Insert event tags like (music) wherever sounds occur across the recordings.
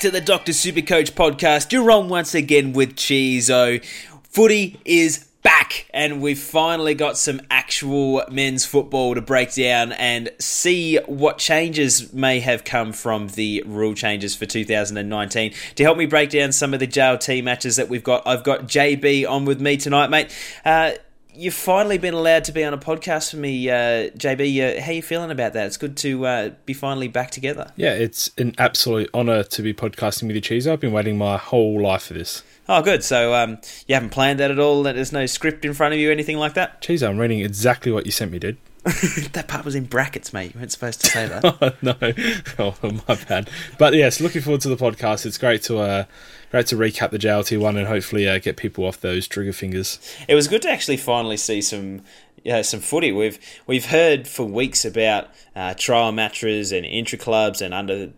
To the Dr. Super Coach podcast. You're on once again with Cheezo. Footy is back, and we've finally got some actual men's football to break down and see what changes may have come from the rule changes for 2019. To help me break down some of the JLT matches that we've got, I've got JB on with me tonight, mate. Uh, you've finally been allowed to be on a podcast for me, uh, JB. Uh, how you feeling about that? It's good to uh, be finally back together. Yeah, it's an absolute honour to be podcasting with you, Cheese. I've been waiting my whole life for this. Oh, good. So um, you haven't planned that at all? That There's no script in front of you, anything like that? Cheese, I'm reading exactly what you sent me, dude. (laughs) that part was in brackets, mate. You weren't supposed to say that. (laughs) oh, no, (laughs) oh, my bad. But yes, looking forward to the podcast. It's great to uh, great to recap the JLT one and hopefully uh, get people off those trigger fingers. It was good to actually finally see some some footy. We've we've heard for weeks about uh, trial matches and intra clubs and under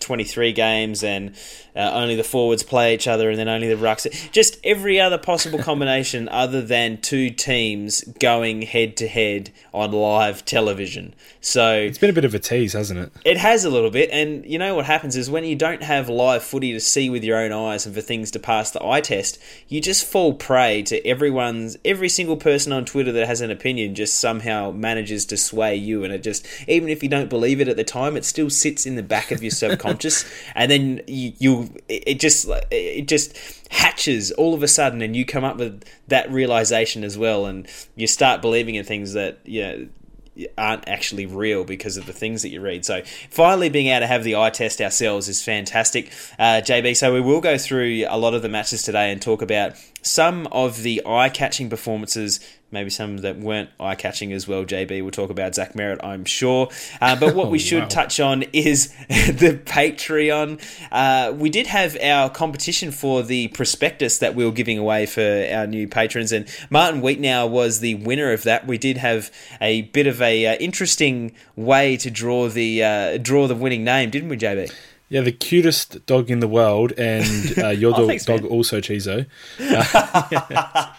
twenty three games and uh, only the forwards play each other and then only the rucks. Just every other possible combination (laughs) other than two teams going head to head on live television. So it's been a bit of a tease, hasn't it? It has a little bit, and you know what happens is when you don't have live footy to see with your own eyes and for things to pass the eye test, you just fall prey to everyone's every single person on Twitter that has an opinion just somehow manages to sway you, and it just even if you don't believe it at the time, it still sits in the back of your (laughs) subconscious, and then you, you it just it just hatches all of a sudden, and you come up with that realization as well, and you start believing in things that know, aren't actually real because of the things that you read. So finally being able to have the eye test ourselves is fantastic, uh, JB. So we will go through a lot of the matches today and talk about some of the eye-catching performances maybe some that weren't eye catching as well. JB we'll talk about Zach Merrett, I'm sure. Uh, but what (laughs) we oh, should wow. touch on is (laughs) the Patreon. Uh, we did have our competition for the prospectus that we were giving away for our new patrons, and Martin Wheatnow was the winner of that. We did have a bit of a uh, interesting way to draw the uh, draw the winning name, didn't we, JB? Yeah, the cutest dog in the world, and (laughs) uh, your oh, dog, thanks, dog also Chizo. (laughs) Uh,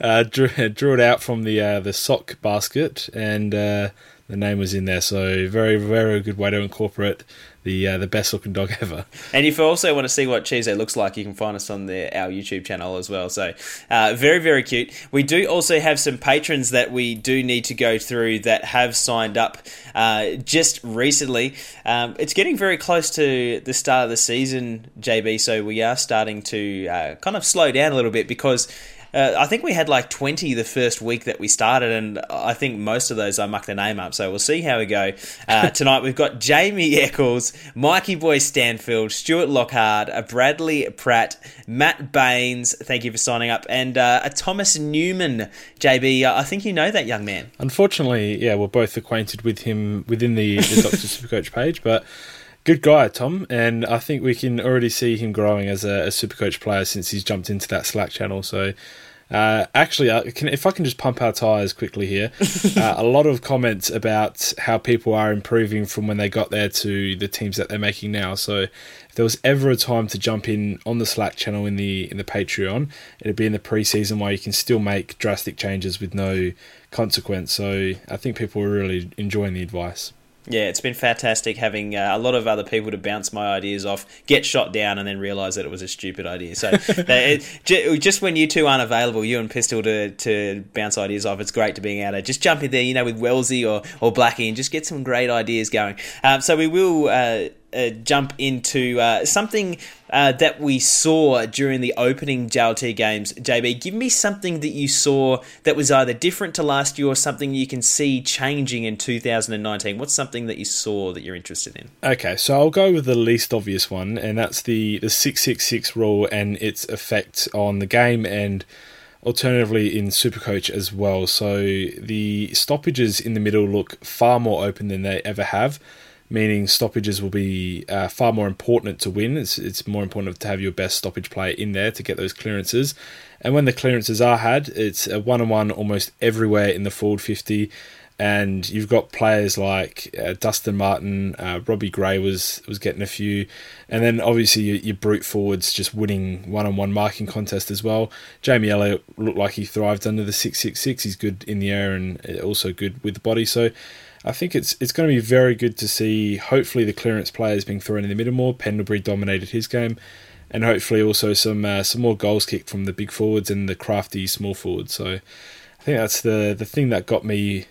(laughs) uh, drew, drew, it out from the uh, the sock basket, and uh, the name was in there. So very very good way to incorporate the uh, the best looking dog ever. And if you also want to see what Cheese looks like, you can find us on the, our YouTube channel as well. So uh, very very cute. We do also have some patrons that we do need to go through that have signed up uh, just recently. Um, it's getting very close to the start of the season, JB. So we are starting to uh, kind of slow down a little bit because uh, I think we had like 20 the first week that we started, and I think most of those I mucked the name up. So we'll see how we go. Uh, (laughs) tonight we've got Jamie Eccles, Mikey Boy Stanfield, Stuart Lockhart, a Bradley Pratt, Matt Baines. Thank you for signing up, and uh, a Thomas Newman. JB, I think you know that young man. Unfortunately, yeah, we're both acquainted with him within the, the (laughs) Doctor Supercoach page, but good guy, Tom, and I think we can already see him growing as a, a Supercoach player since he's jumped into that Slack channel. So uh, actually, I can, if I can just pump our tires quickly here, (laughs) uh, a lot of comments about how people are improving from when they got there to the teams that they're making now. So, if there was ever a time to jump in on the Slack channel in the in the Patreon, it'd be in the preseason where you can still make drastic changes with no consequence. So, I think people are really enjoying the advice. Yeah, it's been fantastic having uh, a lot of other people to bounce my ideas off, get shot down, and then realise that it was a stupid idea. So, (laughs) it, just when you two aren't available, you and Pistol to, to bounce ideas off, it's great to being able to just jump in there, you know, with Wellesley or, or Blackie and just get some great ideas going. Um, so, we will. Uh, uh, jump into uh, something uh, that we saw during the opening JLT games. JB, give me something that you saw that was either different to last year or something you can see changing in 2019. What's something that you saw that you're interested in? Okay, so I'll go with the least obvious one, and that's the, the 666 rule and its effect on the game and alternatively in Supercoach as well. So the stoppages in the middle look far more open than they ever have meaning stoppages will be uh, far more important to win. It's, it's more important to have your best stoppage player in there to get those clearances. And when the clearances are had, it's a one on one almost everywhere in the forward 50. And you've got players like uh, Dustin Martin, uh, Robbie Gray was was getting a few, and then obviously your, your brute forwards just winning one on one marking contest as well. Jamie Elliott looked like he thrived under the six six six. He's good in the air and also good with the body. So I think it's it's going to be very good to see. Hopefully, the clearance players being thrown in the middle more. Pendlebury dominated his game, and hopefully also some uh, some more goals kicked from the big forwards and the crafty small forwards. So, I think that's the the thing that got me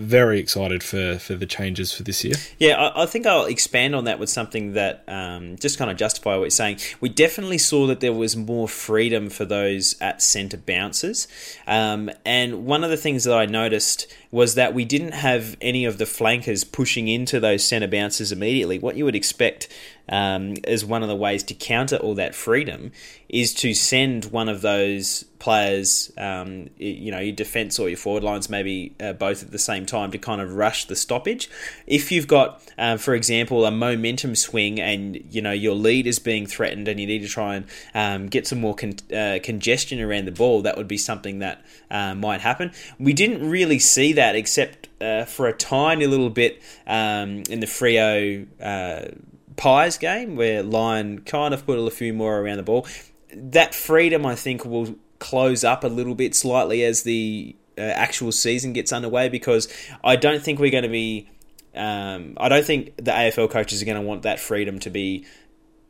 very excited for, for the changes for this year. Yeah, I, I think I'll expand on that with something that um, just kind of justify what you're saying. We definitely saw that there was more freedom for those at centre bounces. Um, and one of the things that I noticed was that we didn't have any of the flankers pushing into those centre bounces immediately. What you would expect um, as one of the ways to counter all that freedom is to send one of those players, um, you know, your defence or your forward lines, maybe uh, both at the same time to kind of rush the stoppage. If you've got, uh, for example, a momentum swing and you know your lead is being threatened and you need to try and um, get some more con- uh, congestion around the ball, that would be something that uh, might happen. We didn't really see that except uh, for a tiny little bit um, in the Freo uh, Pies game where Lyon kind of put a few more around the ball. That freedom, I think, will close up a little bit slightly as the uh, actual season gets underway because I don't think we're going to be. Um, I don't think the AFL coaches are going to want that freedom to be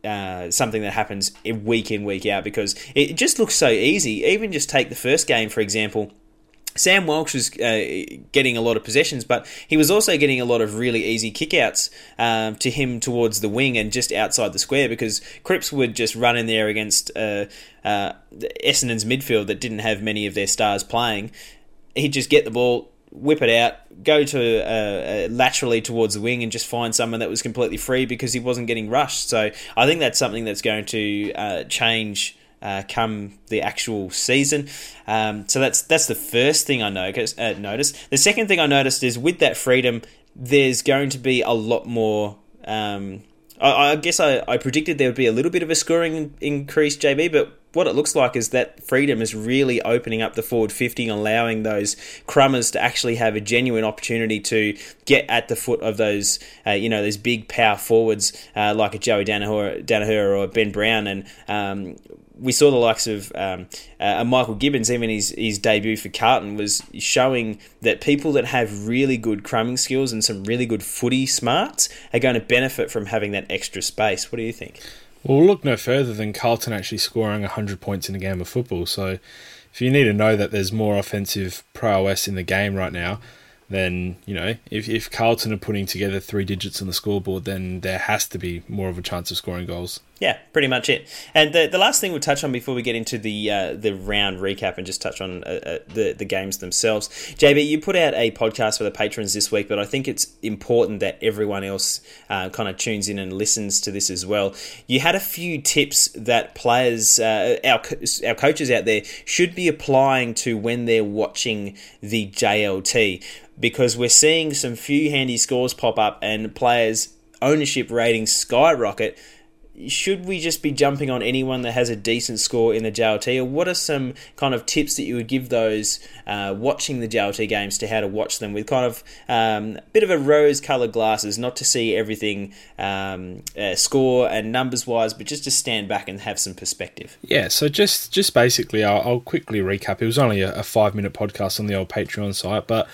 uh, something that happens week in week out because it just looks so easy. Even just take the first game for example. Sam Walsh was uh, getting a lot of possessions, but he was also getting a lot of really easy kickouts um, to him towards the wing and just outside the square because Cripps would just run in there against uh, uh, Essendon's midfield that didn't have many of their stars playing. He'd just get the ball, whip it out, go to uh, uh, laterally towards the wing, and just find someone that was completely free because he wasn't getting rushed. So I think that's something that's going to uh, change uh, come the actual season. Um, so that's that's the first thing I noticed, uh, noticed. The second thing I noticed is with that freedom, there's going to be a lot more. Um, I, I, guess I, I predicted there would be a little bit of a scoring increase, JB, but what it looks like is that freedom is really opening up the forward 50 and allowing those crummers to actually have a genuine opportunity to get at the foot of those, uh, you know, those big power forwards uh, like a Joey Danaher, Daniher or Ben Brown. And um, we saw the likes of um, uh, Michael Gibbons, even his, his debut for Carlton, was showing that people that have really good crumbing skills and some really good footy smarts are going to benefit from having that extra space. What do you think? Well, we'll look no further than Carlton actually scoring 100 points in a game of football. So if you need to know that there's more offensive prowess in the game right now, then you know if if Carlton are putting together three digits on the scoreboard, then there has to be more of a chance of scoring goals. Yeah, pretty much it. And the, the last thing we'll touch on before we get into the uh, the round recap and just touch on uh, uh, the the games themselves. JB, you put out a podcast for the patrons this week, but I think it's important that everyone else uh, kind of tunes in and listens to this as well. You had a few tips that players, uh, our our coaches out there, should be applying to when they're watching the JLT because we're seeing some few handy scores pop up and players' ownership ratings skyrocket should we just be jumping on anyone that has a decent score in the JLT, or what are some kind of tips that you would give those uh, watching the JLT games to how to watch them with kind of um, a bit of a rose-coloured glasses, not to see everything um, uh, score and numbers wise, but just to stand back and have some perspective. Yeah, so just just basically, I'll, I'll quickly recap. It was only a, a five-minute podcast on the old Patreon site, but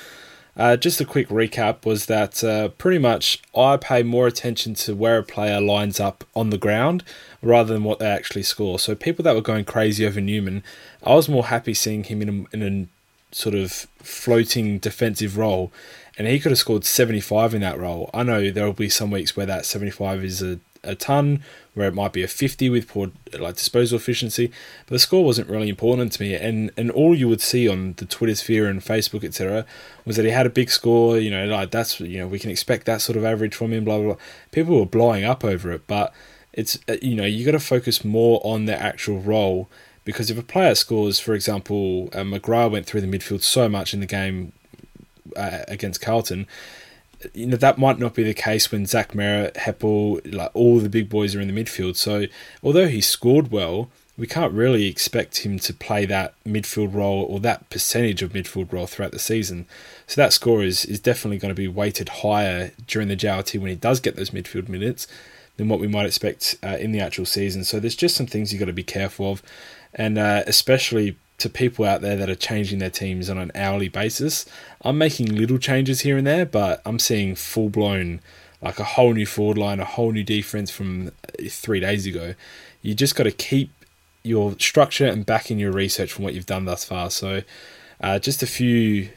uh, just a quick recap was that uh, pretty much I pay more attention to where a player lines up on the ground rather than what they actually score. So people that were going crazy over Newman, I was more happy seeing him in a, in a sort of floating defensive role, and he could have scored 75 in that role. I know there will be some weeks where that 75 is a a ton, where it might be a 50 with poor like disposal efficiency. But the score wasn't really important to me, and and all you would see on the Twitter sphere and Facebook etc. was that he had a big score. You know, like that's you know we can expect that sort of average from him. Blah blah. blah. People were blowing up over it, but it's uh, you know you got to focus more on their actual role because if a player scores, for example, uh, McGrath went through the midfield so much in the game uh, against Carlton you know that might not be the case when Zach Merrett, Heppell, like all the big boys are in the midfield. So although he scored well, we can't really expect him to play that midfield role or that percentage of midfield role throughout the season. So that score is is definitely going to be weighted higher during the JLT when he does get those midfield minutes than what we might expect uh, in the actual season. So there's just some things you've got to be careful of, and uh, especially to people out there that are changing their teams on an hourly basis, I'm making little changes here and there, but I'm seeing full blown like a whole new forward line, a whole new defense from three days ago. You just got to keep your structure and backing your research from what you've done thus far. So, uh, just a few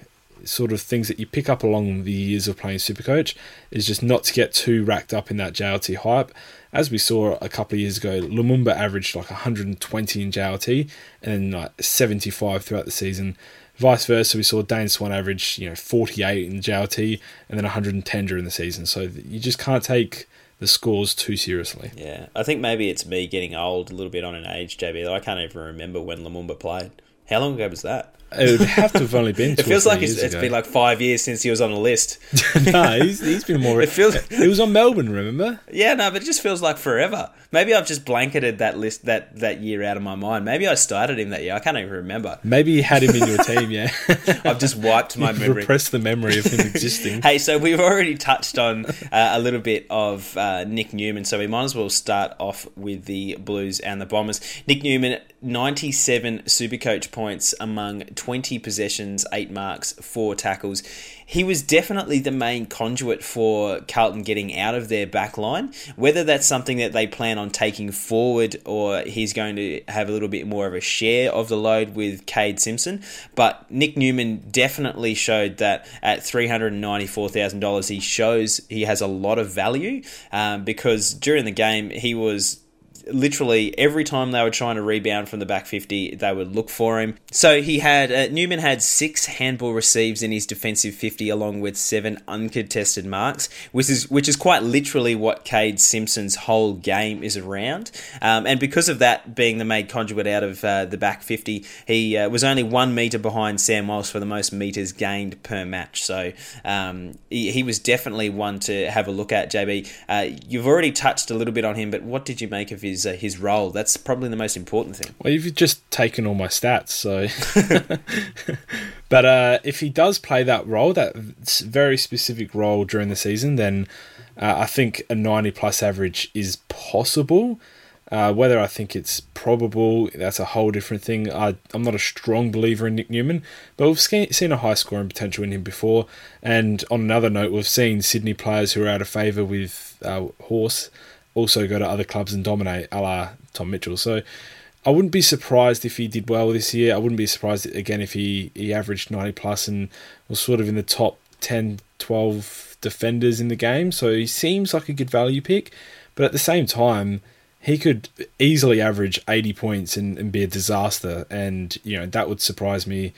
sort of things that you pick up along the years of playing Supercoach is just not to get too racked up in that JLT hype. As we saw a couple of years ago, Lumumba averaged like 120 in JLT and then like 75 throughout the season. Vice versa, we saw Dane Swan average you know 48 in JLT and then 110 during the season. So you just can't take the scores too seriously. Yeah, I think maybe it's me getting old a little bit on an age, JB. I can't even remember when Lumumba played. How long ago was that? It would have to have only been. it feels like it's, it's been like five years since he was on the list. (laughs) no, he's, he's been more. It feels. He was on Melbourne, remember? Yeah, no, but it just feels like forever. Maybe I've just blanketed that list that that year out of my mind. Maybe I started him that year. I can't even remember. Maybe you had him in your team. Yeah, (laughs) I've just wiped my (laughs) memory. Repressed the memory of him existing. (laughs) hey, so we've already touched on uh, a little bit of uh, Nick Newman, so we might as well start off with the Blues and the Bombers. Nick Newman, ninety-seven Supercoach points among twenty possessions, eight marks, four tackles he was definitely the main conduit for Carlton getting out of their back line. Whether that's something that they plan on taking forward or he's going to have a little bit more of a share of the load with Kade Simpson. But Nick Newman definitely showed that at $394,000, he shows he has a lot of value um, because during the game, he was literally every time they were trying to rebound from the back 50, they would look for him. So he had, uh, Newman had six handball receives in his defensive 50, along with seven uncontested marks, which is, which is quite literally what Kade Simpson's whole game is around. Um, and because of that being the main conduit out of uh, the back 50, he uh, was only one metre behind Sam Walsh for the most metres gained per match. So um, he, he, was definitely one to have a look at, JB. Uh, you've already touched a little bit on him, but what did you make of his his uh, his role. That's probably the most important thing. Well, you've just taken all my stats, so. (laughs) but uh, if he does play that role, that very specific role during the season, then uh, I think a ninety plus average is possible. Uh, whether I think it's probable, that's a whole different thing. I, am not a strong believer in Nick Newman, but we've seen a high scoring potential in him before. And on another note, we've seen Sydney players who are out of favour with uh, Horse also go to other clubs and dominate, a la Tom Mitchell. So I wouldn't be surprised if he did well this year. I wouldn't be surprised again if he, he averaged 90 plus and was sort of in the top 10, 12 defenders in the game. So he seems like a good value pick. But at the same time, he could easily average 80 points and, and be a disaster. And, you know, that would surprise me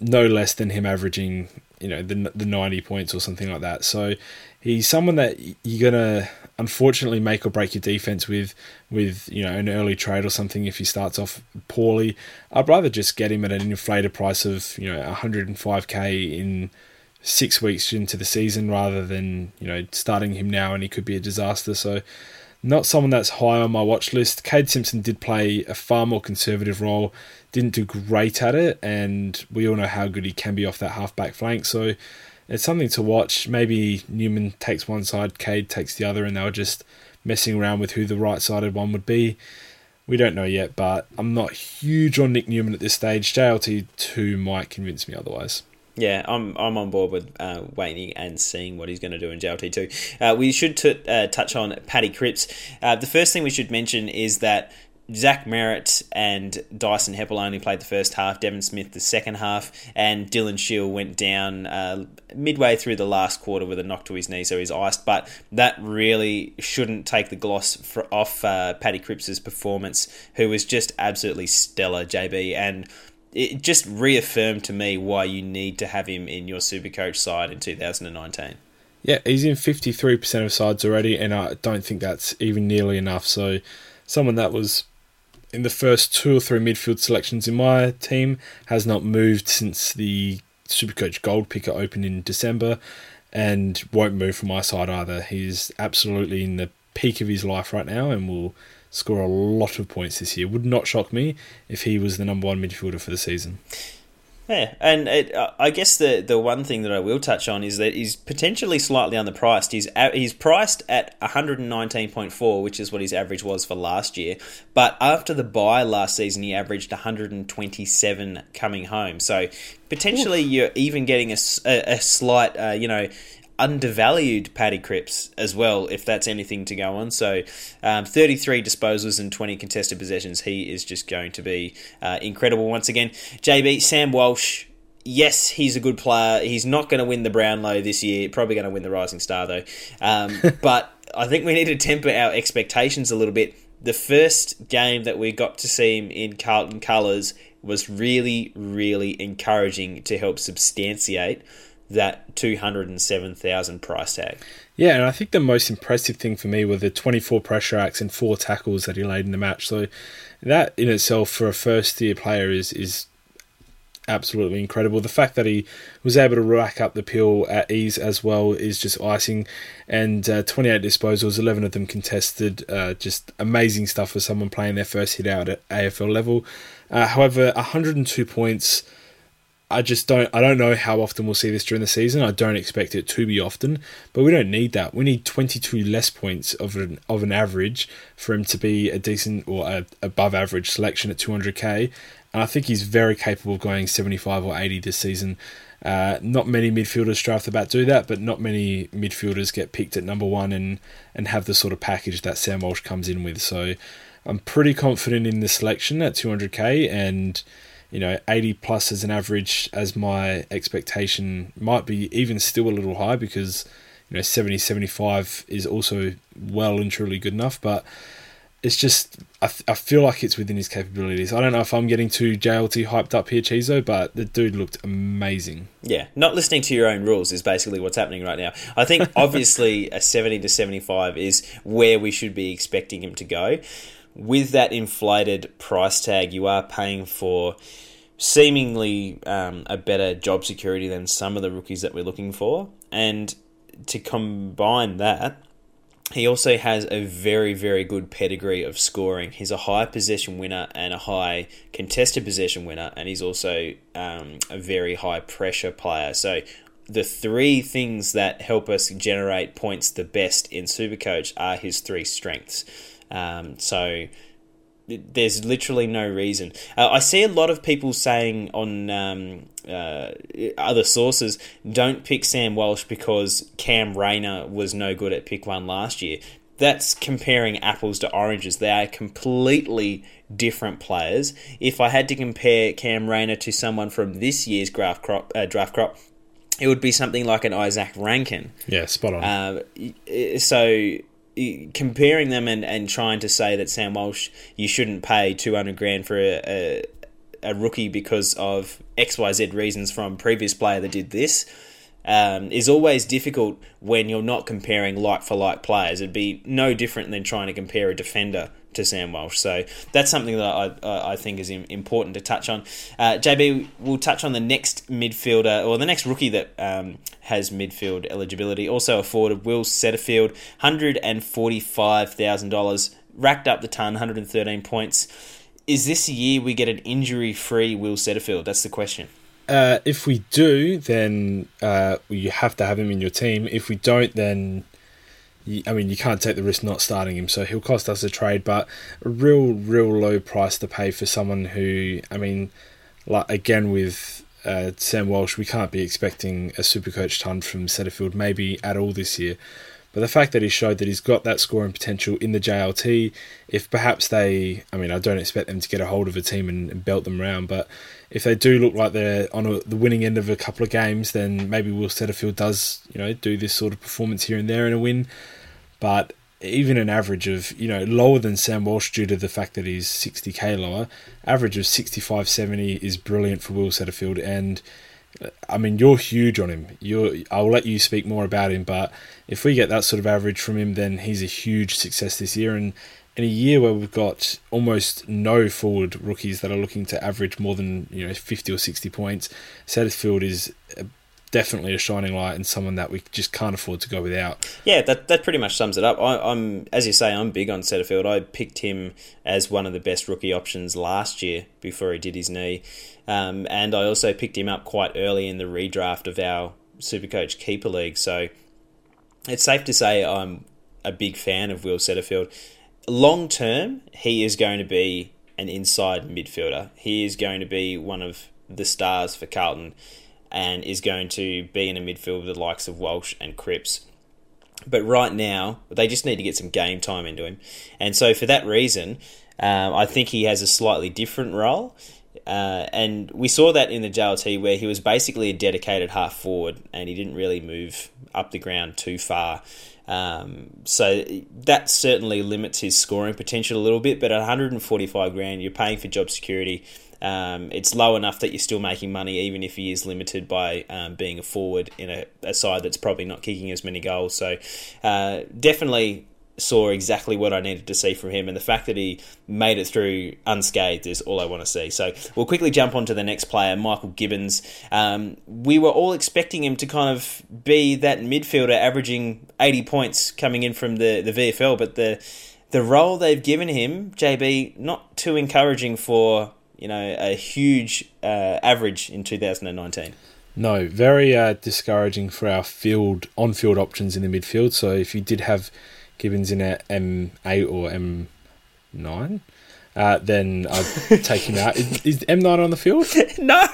no less than him averaging, you know, the, the 90 points or something like that. So he's someone that you're going to unfortunately make or break your defense with with you know an early trade or something if he starts off poorly. I'd rather just get him at an inflated price of you know 105k in six weeks into the season rather than you know starting him now and he could be a disaster. So not someone that's high on my watch list. Kade Simpson did play a far more conservative role, didn't do great at it, and we all know how good he can be off that halfback flank. So it's something to watch. Maybe Newman takes one side, Kade takes the other, and they were just messing around with who the right sided one would be. We don't know yet, but I'm not huge on Nick Newman at this stage. JLT two might convince me otherwise. Yeah, I'm I'm on board with uh, waiting and seeing what he's going to do in JLT two. Uh, we should t- uh, touch on Paddy Cripps. Uh, the first thing we should mention is that Zach Merrett and Dyson Heppell only played the first half, Devon Smith the second half, and Dylan Shiel went down uh, midway through the last quarter with a knock to his knee, so he's iced. But that really shouldn't take the gloss for, off uh, Paddy Cripps' performance, who was just absolutely stellar, JB, and it just reaffirmed to me why you need to have him in your Supercoach side in 2019. Yeah, he's in 53% of sides already, and I don't think that's even nearly enough. So, someone that was in the first two or three midfield selections in my team has not moved since the Supercoach Gold Picker opened in December and won't move from my side either. He's absolutely in the peak of his life right now and will score a lot of points this year. Would not shock me if he was the number one midfielder for the season. Yeah, and it, uh, I guess the the one thing that I will touch on is that he's potentially slightly underpriced. He's he's priced at one hundred and nineteen point four, which is what his average was for last year. But after the bye last season, he averaged one hundred and twenty seven coming home. So potentially, Ooh. you're even getting a, a, a slight, uh, you know, undervalued Paddy Cripps as well, if that's anything to go on. So, um, 33 disposals and 20 contested possessions. He is just going to be uh, incredible once again. JB, Sam Walsh. Yes, he's a good player. He's not going to win the Brownlow this year. Probably going to win the Rising Star, though. Um, (laughs) but I think we need to temper our expectations a little bit. The first game that we got to see him in Carlton colours was really, really encouraging to help substantiate that 207,000 price tag. Yeah, and I think the most impressive thing for me were the 24 pressure acts and four tackles that he laid in the match. So that in itself for a first year player is is absolutely incredible. The fact that he was able to rack up the pill at ease as well is just icing. And uh, 28 disposals, 11 of them contested. Uh, just amazing stuff for someone playing their first hit out at AFL level. Uh, however, 102 points I just don't I don't know how often we'll see this during the season. I don't expect it to be often, but we don't need that. We need 22 less points of an of an average for him to be a decent or a above average selection at 200k. And I think he's very capable of going 75 or 80 this season. Uh, not many midfielders draft about do that, but not many midfielders get picked at number one and and have the sort of package that Sam Walsh comes in with. So I'm pretty confident in the selection at 200k and you know, 80 plus as an average as my expectation might be even still a little high because, you know, 70, 75 is also well and truly good enough. But it's just, I, I feel like it's within his capabilities. I don't know if I'm getting too JLT hyped up here, Chizo, but the dude looked amazing. Yeah, not listening to your own rules is basically what's happening right now. I think obviously (laughs) a 70 to 75 is where we should be expecting him to go with that inflated price tag, you are paying for seemingly um, a better job security than some of the rookies that we're looking for. And to combine that, he also has a very, very good pedigree of scoring. He's a high possession winner and a high contested possession winner, and he's also um, a very high pressure player. So, the three things that help us generate points the best in Supercoach are his three strengths. Um, so there's literally no reason. Uh, I see a lot of people saying on um, uh, other sources, don't pick Sam Walsh because Cam Rayner was no good at pick one last year. That's comparing apples to oranges. They are completely different players. If I had to compare Cam Rayner to someone from this year's draft crop, uh, draft crop it would be something like an Izak Rankine. Yeah, spot on. Uh, so comparing them and, and trying to say that Sam Walsh you shouldn't pay two hundred grand for a, a, a rookie because of X Y Z reasons from previous player that did this um, is always difficult when you're not comparing like for like players. It'd be no different than trying to compare a defender to Sam Walsh. So that's something that I, I think is important to touch on. Uh, JB, we'll touch on the next midfielder or the next rookie that um, has midfield eligibility. Also a afforded Will Setterfield, $145,000, racked up the ton, 113 points. Is this year we get an injury free Will Setterfield? That's the question. Uh, if we do, then uh, you have to have him in your team. If we don't, then I mean, you can't take the risk not starting him, so he'll cost us a trade, but a real, real low price to pay for someone who, I mean, like again with uh, Sam Walsh, we can't be expecting a super coach ton from Setterfield maybe at all this year. But the fact that he showed that he's got that scoring potential in the JLT, if perhaps they, I mean, I don't expect them to get a hold of a team and, and belt them around, but if they do look like they're on a, the winning end of a couple of games, then maybe Will Setterfield does, you know, do this sort of performance here and there in a win. But even an average of, you know, lower than Sam Walsh due to the fact that he's 60k lower, average of 65 70 is brilliant for Will Setterfield. And I mean, you're huge on him. you I'll let you speak more about him, but if we get that sort of average from him, then he's a huge success this year. And in a year where we've got almost no forward rookies that are looking to average more than you know 50 or 60 points, Setterfield is definitely a shining light and someone that we just can't afford to go without. Yeah, that that pretty much sums it up. I, am as you say, I'm big on Setterfield. I picked him as one of the best rookie options last year before he did his knee, um, and I also picked him up quite early in the redraft of our Supercoach keeper league. So it's safe to say I'm a big fan of Will Setterfield. Long term, he is going to be an inside midfielder. He is going to be one of the stars for Carlton and is going to be in a midfield with the likes of Walsh and Cripps. But right now, they just need to get some game time into him. And so, for that reason, um, I think he has a slightly different role. Uh, and we saw that in the JLT where he was basically a dedicated half forward and he didn't really move up the ground too far. Um, so that certainly limits his scoring potential a little bit. But at 145 grand, you're paying for job security. Um, it's low enough that you're still making money, even if he is limited by um, being a forward in a, a, side that's probably not kicking as many goals. So, uh, definitely saw exactly what I needed to see from him, and the fact that he made it through unscathed is all I want to see. So we'll quickly jump on to the next player, Michael Gibbons. Um, we were all expecting him to kind of be that midfielder, averaging 80 points coming in from the, the VFL, but the the role they've given him, JB, not too encouraging for you know a huge uh, average in 2019. No, very uh, discouraging for our field on-field options in the midfield. So if you did have Gibbons in at M8 or M9, uh, then I'd (laughs) take him out. Is, is, M9 on the field? (laughs) no.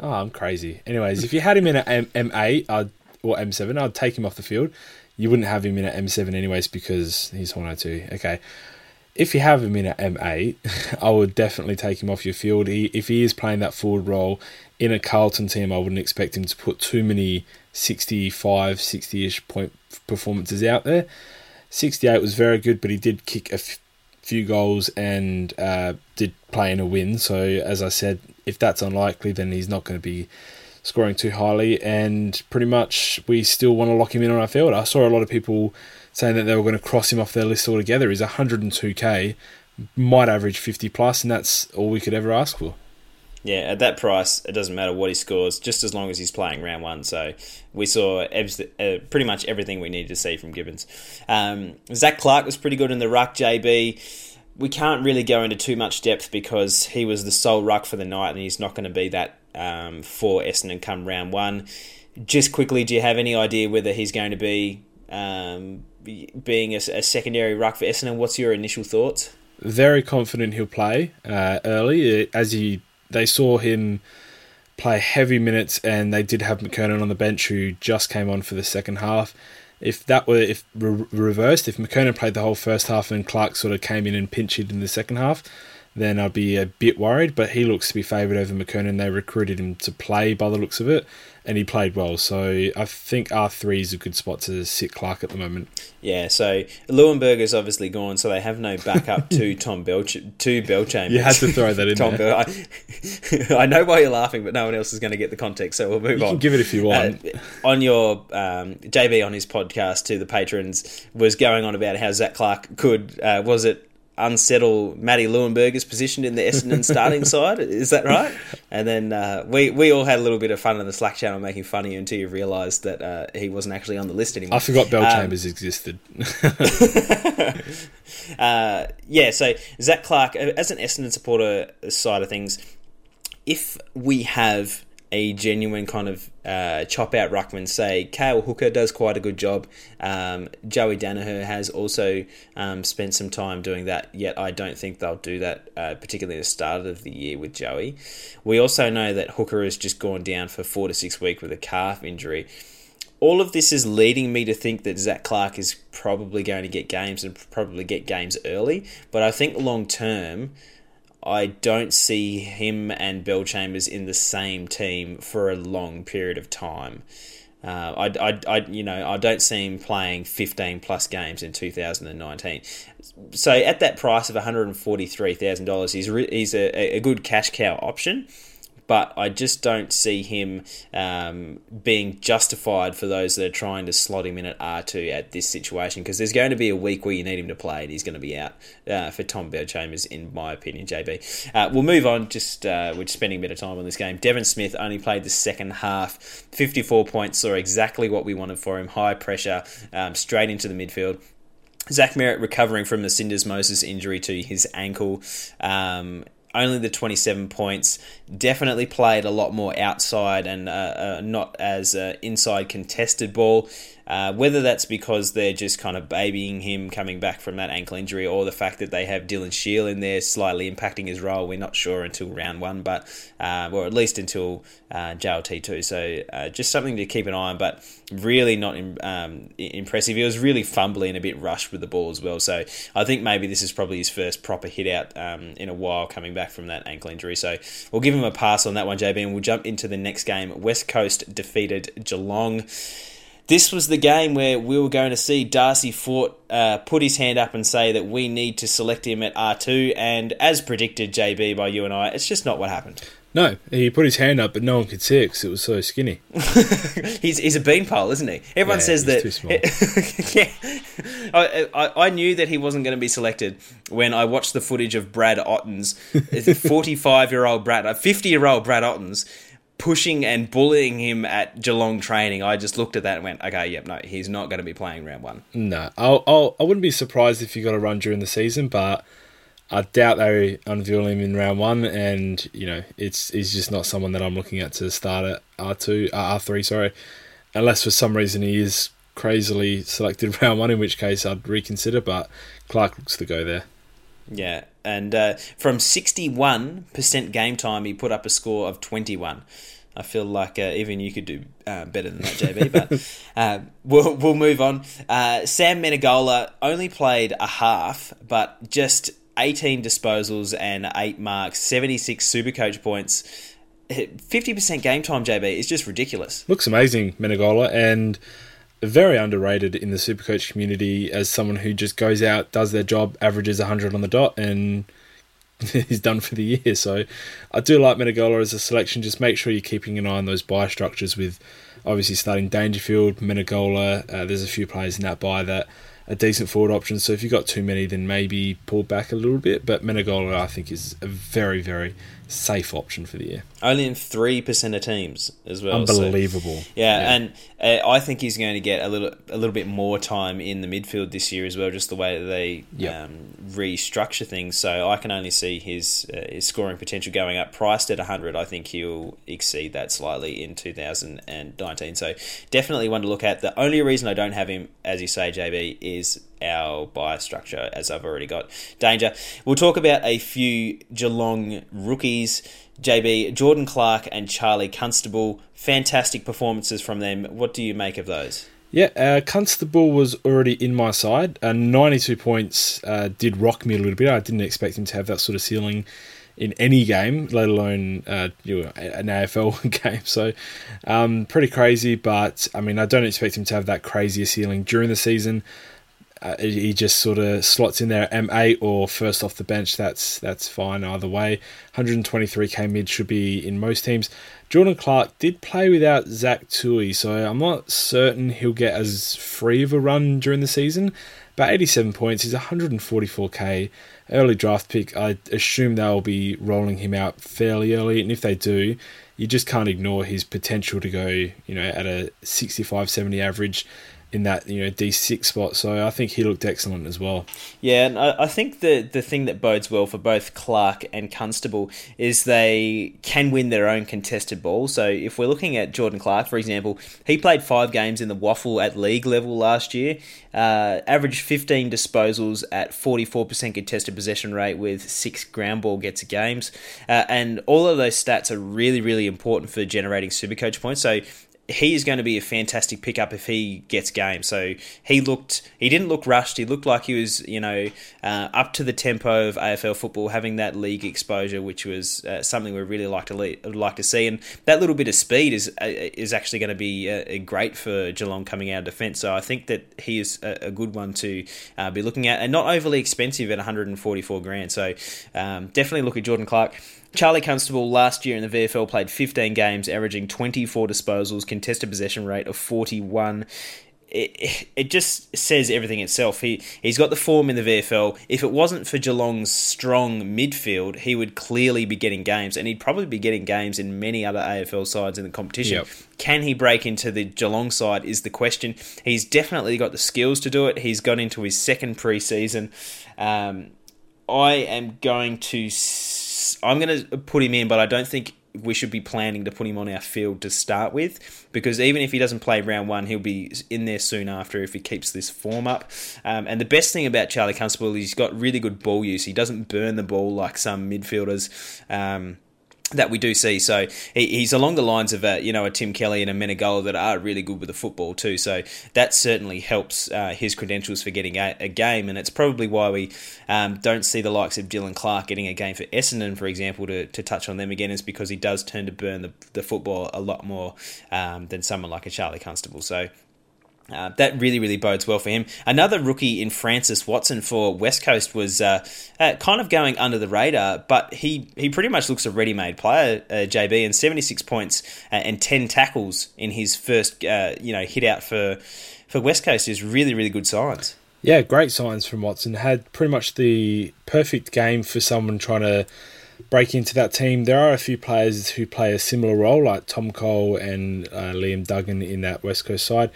Oh, I'm crazy. Anyways, if you had him in at M- M8 I'd, or M7, I'd take him off the field. You wouldn't have him in at M7 anyways because he's 102. Okay. If you have him in at M8, (laughs) I would definitely take him off your field. He, if he is playing that forward role in a Carlton team, I wouldn't expect him to put too many 65, 60 ish point performances out there. 68 was very good, but he did kick a f- few goals and uh, did play in a win. So, as I said, if that's unlikely, then he's not going to be scoring too highly. And pretty much, we still want to lock him in on our field. I saw a lot of people saying that they were going to cross him off their list altogether. He's 102k, might average 50 plus, and that's all we could ever ask for. Yeah, at that price, it doesn't matter what he scores, just as long as he's playing round one. So we saw uh, pretty much everything we needed to see from Gibbons. Um, Zac Clarke was pretty good in the ruck, JB. We can't really go into too much depth because he was the sole ruck for the night, and he's not going to be that um, for Essendon come round one. Just quickly, do you have any idea whether he's going to be um, being a, a secondary ruck for Essendon? What's your initial thoughts? Very confident he'll play uh, early, as he they saw him play heavy minutes, and they did have McKernan on the bench who just came on for the second half. If that were if re- reversed, if McKernan played the whole first half and Clarke sort of came in and pinch it in the second half, then I'd be a bit worried. But he looks to be favoured over McKernan. They recruited him to play by the looks of it, and he played well. So I think R three is a good spot to sit Clarke at the moment. Yeah. So Leuenberger's obviously gone, so they have no backup (laughs) to Tom Belch to Bellchambers. You had to throw that in Tom there. Bel- I, (laughs) I, know why you're laughing, but no one else is going to get the context, so we'll move you on. give it if you want. Uh, on your um, JB on his podcast to the patrons was going on about how Zach Clarke could uh, was it unsettle Matty Leuenberger's position in the Essendon starting (laughs) side. Is that right? And then uh, we we all had a little bit of fun in the Slack channel making fun of you until you realised that uh, he wasn't actually on the list anymore. I forgot Bell um, Chambers existed. (laughs) (laughs) uh, yeah, so Zac Clarke, as an Essendon supporter side of things, if we have a genuine kind of uh, chop out ruckman. Say Cale Hooker does quite a good job. Um, Joey Daniher has also um, spent some time doing that. Yet I don't think they'll do that, uh, particularly the start of the year with Joey. We also know that Hooker has just gone down for four to six weeks with a calf injury. All of this is leading me to think that Zac Clarke is probably going to get games and probably get games early. But I think long term, I don't see him and Bellchambers in the same team for a long period of time. Uh, I, I, I, you know, I don't see him playing 15 plus games in 2019. So at that price of $143,000, he's re- he's a, a good cash cow option. But I just don't see him um, being justified for those that are trying to slot him in at R2 at this situation because there's going to be a week where you need him to play and he's going to be out uh, for Tom Bellchambers, in my opinion, JB. Uh, we'll move on, just uh, we're spending a bit of time on this game. Devon Smith only played the second half, 54 points, saw exactly what we wanted for him high pressure, um, straight into the midfield. Zach Merrett recovering from the syndesmosis injury to his ankle. Um, only the 27 points. Definitely played a lot more outside and uh, uh, not as uh, inside contested ball. Uh, whether that's because they're just kind of babying him coming back from that ankle injury or the fact that they have Dylan Shiel in there slightly impacting his role, we're not sure until round one, but uh, or at least until uh, JLT2. So uh, just something to keep an eye on, but really not um, impressive. He was really fumbling and a bit rushed with the ball as well. So I think maybe this is probably his first proper hit out um, in a while coming back from that ankle injury. So we'll give him a pass on that one, JB, and we'll jump into the next game. West Coast defeated Geelong this was the game where we were going to see Darcy Fort uh, put his hand up and say that we need to select him at R2. And as predicted, JB, by you and I, it's just not what happened. No, he put his hand up, but no one could see it because it was so skinny. (laughs) he's, he's a beanpole, isn't he? Everyone yeah, says that. (laughs) yeah, I, I, I, knew that he wasn't going to be selected when I watched the footage of Brad Ottens, (laughs) forty-five-year-old Brad, fifty-year-old Brad Ottens pushing and bullying him at Geelong training, I just looked at that and went, okay, yep, no, he's not going to be playing round one. No, I'll, I'll, I wouldn't be surprised if he got a run during the season, but I doubt they unveil him in round one, and you know, it's he's just not someone that I'm looking at to start at R two, uh, R three, sorry, unless for some reason he is crazily selected (laughs) round one, in which case I'd reconsider. But Clarke looks to go there. Yeah, and uh, from 61% game time, he put up a score of 21. I feel like uh, even you could do uh, better than that, JB. But (laughs) uh, we'll, we'll move on. Uh, Sam Menegola only played a half, but just 18 disposals and 8 marks, 76 super coach points. 50% game time, JB, is just ridiculous. Looks amazing, Menegola. And very underrated in the Supercoach community as someone who just goes out, does their job, averages 100 on the dot, and (laughs) is done for the year. So I do like Menegola as a selection. Just make sure you're keeping an eye on those bye structures with obviously starting Dangerfield, Menegola. Uh, there's a few players in that bye that are decent forward options. So if you've got too many, then maybe pull back a little bit. But Menegola, I think, is a very, very safe option for the year. Only in three percent of teams as well. Unbelievable. So, yeah, yeah, and uh, I think he's going to get a little a little bit more time in the midfield this year as well, just the way that they yep. um, restructure things. So I can only see his uh, his scoring potential going up. Priced at hundred, I think he'll exceed that slightly in 2019. So definitely one to look at. The only reason I don't have him, as you say, JB, is our bye structure as I've already got. Danger. We'll talk about a few Geelong rookies. JB, Jordan Clark and Charlie Constable. Fantastic performances from them. What do you make of those? Yeah, uh, Constable was already in my side. Uh, 92 points uh, did rock me a little bit. I didn't expect him to have that sort of ceiling in any game, let alone uh, you know, an AFL (laughs) game. So, um, pretty crazy. But I mean, I don't expect him to have that crazier ceiling during the season uh, he just sort of slots in there at M8 or first off the bench. That's that's fine either way. 123k mid should be in most teams. Jordan Clark did play without Zach Tuohy, so I'm not certain he'll get as free of a run during the season. But 87 points is 144k early draft pick. I assume they'll be rolling him out fairly early, and if they do, you just can't ignore his potential to go, you know, at a 65 70 average in that you know D six spot. So I think he looked excellent as well. Yeah, and I, I think the the thing that bodes well for both Clark and Constable is they can win their own contested ball. So if we're looking at Jordan Clark, for example, he played five games in the waffle at league level last year, uh, averaged fifteen disposals at forty four percent contested possession rate with six ground ball gets games, uh, and all of those stats are really really important for generating super coach points. So he is going to be a fantastic pickup if he gets game. So he looked, he didn't look rushed. He looked like he was, you know, uh, up to the tempo of AFL football, having that league exposure, which was uh, something we really like to le- like to see. And that little bit of speed is uh, is actually going to be uh, great for Geelong coming out of defence. So I think that he is a, a good one to uh, be looking at, and not overly expensive at 144 grand. So um, definitely look at Jordan Clark. Charlie Constable last year in the VFL played 15 games, averaging 24 disposals, contested possession rate of 41. It, it just says everything itself. He he's got the form in the VFL. If it wasn't for Geelong's strong midfield, he would clearly be getting games, and he'd probably be getting games in many other AFL sides in the competition. Yep. Can he break into the Geelong side? Is the question. He's definitely got the skills to do it. He's got into his second preseason. Um, I am going to I'm going to put him in, but I don't think we should be planning to put him on our field to start with because even if he doesn't play round one, he'll be in there soon after if he keeps this form up. Um, and the best thing about Charlie Constable is he's got really good ball use. He doesn't burn the ball like some midfielders. Um, that we do see. So he, he's along the lines of a you know a Tim Kelly and a Menegola that are really good with the football too. So that certainly helps uh, his credentials for getting a, a, game, and it's probably why we um, don't see the likes of Dylan Clarke getting a game for Essendon, for example, to, to touch on them again, is because he does turn to burn the, the football a lot more um, than someone like a Charlie Constable. So uh, that really, really bodes well for him. Another rookie in Francis Watson for West Coast was uh, uh, kind of going under the radar, but he, he pretty much looks a ready made player, uh, JB, and 76 points uh, and 10 tackles in his first uh, you know hit out for, for West Coast is really, really good signs. Yeah, great signs from Watson. Had pretty much the perfect game for someone trying to break into that team. There are a few players who play a similar role, like Tom Cole and Liam Duggan in that West Coast side.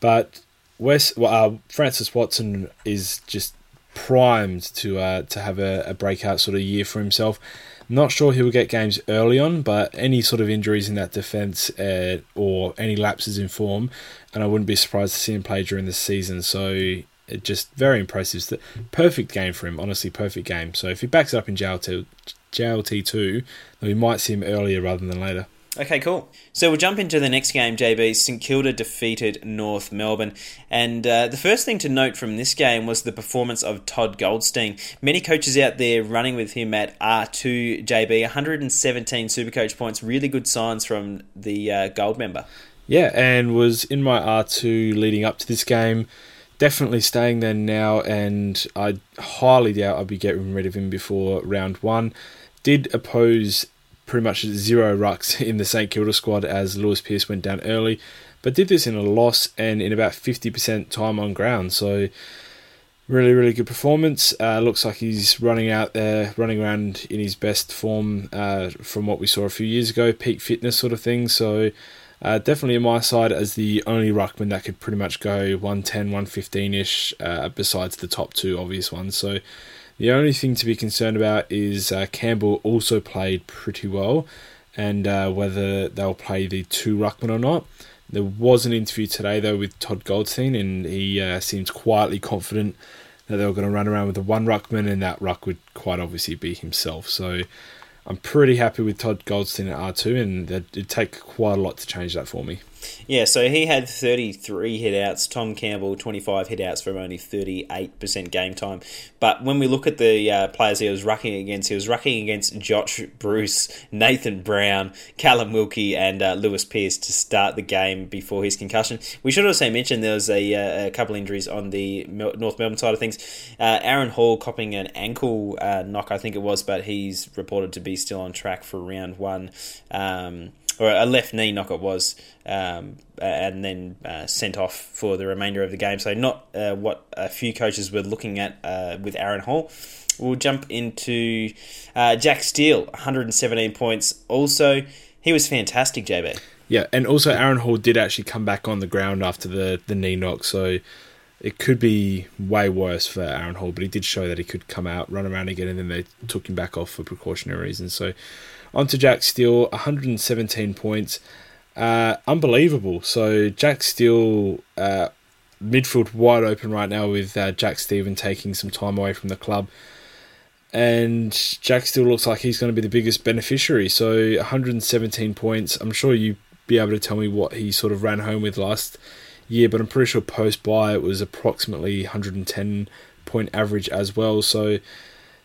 But West, well, uh, Francis Watson is just primed to uh, to have a, a, breakout sort of year for himself. Not sure he will get games early on, but any sort of injuries in that defence uh, or any lapses in form, and I wouldn't be surprised to see him play during the season. So just very impressive. The perfect game for him, honestly, perfect game. So if he backs it up in JLT, JLT2, then we might see him earlier rather than later. Okay, cool. So we'll jump into the next game, JB. St Kilda defeated North Melbourne. And uh, the first thing to note from this game was the performance of Todd Goldstein. Many coaches out there running with him at R2, JB. 117 Supercoach points. Really good signs from the uh, Gold member. Yeah, and was in my R2 leading up to this game. Definitely staying there now, and I highly doubt I'll be getting rid of him before round one. Did oppose pretty much zero rucks (laughs) in the St Kilda squad as Lewis Pierce went down early, but did this in a loss and in about 50% time on ground. So, really, really good performance. Uh, looks like he's running out there, running around in his best form uh, from what we saw a few years ago, peak fitness sort of thing. So, uh, definitely on my side as the only ruckman that could pretty much go 110, 115 ish, uh, besides the top two obvious ones. So, the only thing to be concerned about is uh, Campbell also played pretty well, and uh, whether they'll play the two ruckman or not. There was an interview today though with Todd Goldstein, and he uh, seems quietly confident that they were going to run around with the one ruckman, and that ruck would quite obviously be himself. So I'm pretty happy with Todd Goldstein at R2, and it'd take quite a lot to change that for me. Yeah, so he had 33 hitouts. Tom Campbell, 25 hitouts from only 38% game time. But when we look at the uh, players he was rucking against, he was rucking against Josh Bruce, Nathan Brown, Callum Wilkie, and uh, Lewis Pierce to start the game before his concussion. We should also mention there was a, uh, a couple injuries on the North Melbourne side of things. Uh, Aaron Hall copping an ankle uh, knock, I think it was, but he's reported to be still on track for round one. Um, or a left knee knock it was, um, and then uh, sent off for the remainder of the game. So not uh, what a few coaches were looking at uh, with Aaron Hall. We'll jump into uh, Jack Steele, 117 points. Also, he was fantastic, JB. Yeah, and also Aaron Hall did actually come back on the ground after the, the knee knock, so it could be way worse for Aaron Hall, but he did show that he could come out, run around again, and then they took him back off for precautionary reasons. So on to Jack Steele, 117 points. Uh, unbelievable. So Jack Steele, uh, midfield wide open right now with uh, Jack Steven taking some time away from the club. And Jack Steele looks like he's going to be the biggest beneficiary. So 117 points. I'm sure you'd be able to tell me what he sort of ran home with last year, but I'm pretty sure post bye it was approximately 110 point average as well. So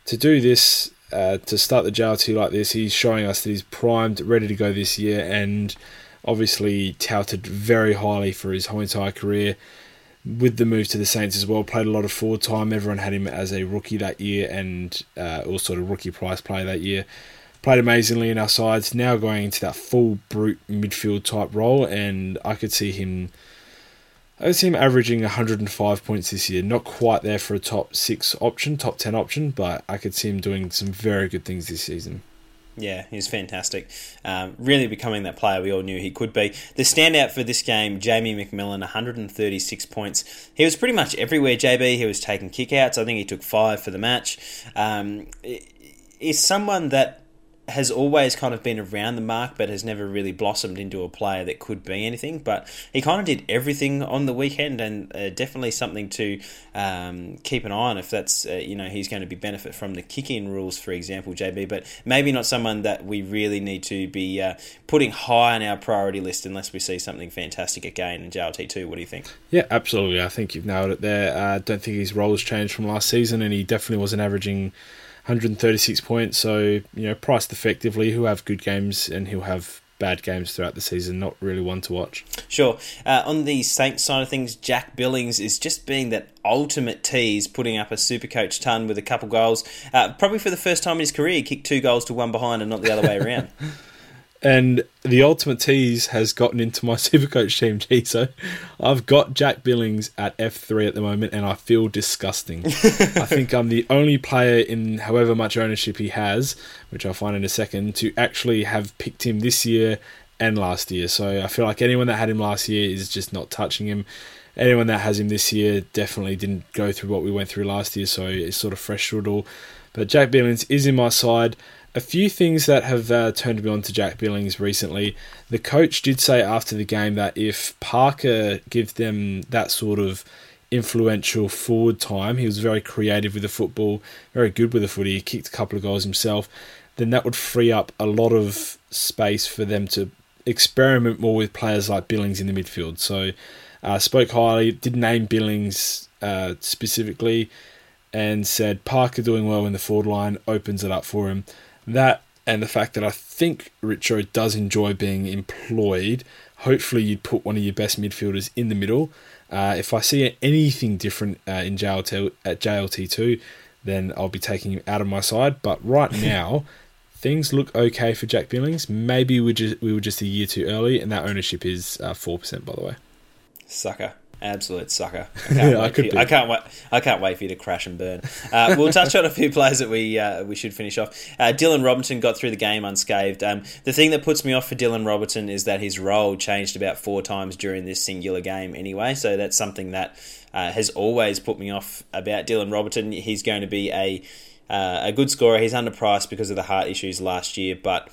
to do this, uh, to start the JLT like this, he's showing us that he's primed, ready to go this year, and obviously touted very highly for his whole entire career. With the move to the Saints as well, played a lot of forward time. Everyone had him as a rookie that year and uh, also a rookie price player that year. Played amazingly in our sides. Now going into that full brute midfield type role, and I could see him I see him averaging 105 points this year. Not quite there for a top six option, top 10 option, but I could see him doing some very good things this season. Yeah, he's fantastic. Um, really becoming that player we all knew he could be. The standout for this game, Jamie Macmillan, 136 points. He was pretty much everywhere, JB. He was taking kickouts. I think he took five for the match. Um, is someone that has always kind of been around the mark, but has never really blossomed into a player that could be anything. But he kind of did everything on the weekend, and uh, definitely something to um, keep an eye on if that's uh, you know he's going to be benefit from the kick-in rules, for example, JB. But maybe not someone that we really need to be uh, putting high on our priority list unless we see something fantastic again in JLT two. What do you think? Yeah, absolutely. I think you've nailed it there. I uh, don't think his role has changed from last season, and he definitely wasn't averaging 136 points. So, you know, priced effectively. He'll have good games and he'll have bad games throughout the season. Not really one to watch. Sure. Uh, on the Saints side of things, Jack Billings is just being that ultimate tease, putting up a super coach ton with a couple goals. Uh, probably for the first time in his career, he kicked two goals to one behind and not the other way around. (laughs) And the ultimate tease has gotten into my (laughs) Supercoach team, G. So I've got Jack Billings at F3 at the moment, and I feel disgusting. (laughs) I think I'm the only player in however much ownership he has, which I'll find in a second, to actually have picked him this year and last year. So I feel like anyone that had him last year is just not touching him. Anyone that has him this year definitely didn't go through what we went through last year, so it's sort of fresh it all. But Jack Billings is in my side a few things that have uh, turned me on to Jack Billings recently. The coach did say after the game that if Parker gives them that sort of influential forward time, he was very creative with the football, very good with the footy, he kicked a couple of goals himself, then that would free up a lot of space for them to experiment more with players like Billings in the midfield. So, uh, spoke highly, did name Billings uh, specifically, and said Parker doing well in the forward line opens it up for him. That and the fact that I think Richo does enjoy being employed. Hopefully, you'd put one of your best midfielders in the middle. Uh, if I see anything different uh, in JLT at JLT two, then I'll be taking him out of my side. But right (laughs) now, things look okay for Jack Billings. Maybe we just we were just a year too early, and that ownership is uh, four percent, by the way. Sucker absolute sucker. I (laughs) can't, yeah, I, you, I can't wait. I can't wait for you to crash and burn. Uh, we'll touch on a few players that we uh, we should finish off. Uh, Dylan Robertson got through the game unscathed. Um, the thing that puts me off for Dylan Robertson is that his role changed about four times during this singular game. Anyway, so that's something that uh, has always put me off about Dylan Robertson. He's going to be a uh, a good scorer. He's underpriced because of the heart issues last year, but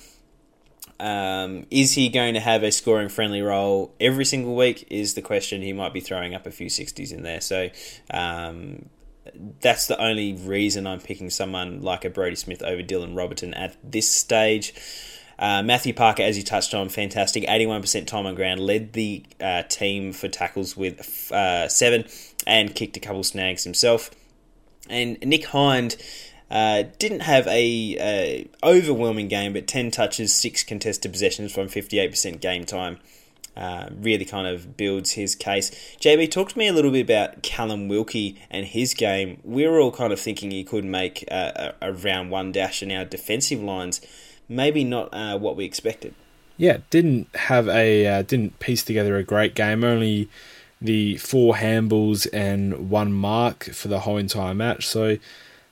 um, is he going to have a scoring friendly role every single week? Is the question. He might be throwing up a few 60s in there. So um, that's the only reason I'm picking someone like a Brodie Smith over Dylan Robertson at this stage. Uh, Matthew Parker, as you touched on, fantastic. 81% time on ground, led the uh, team for tackles with uh, seven and kicked a couple snags himself. And Nick Hind uh, didn't have a, overwhelming game, but ten touches, six contested possessions from fifty eight percent game time. Uh, really kind of builds his case. JB, talk to me a little bit about Callum Wilkie and his game. We were all kind of thinking he could make a, a, a round one dash in our defensive lines. Maybe not uh, what we expected. Yeah, didn't have a uh, didn't piece together a great game. Only the four handballs and one mark for the whole entire match. So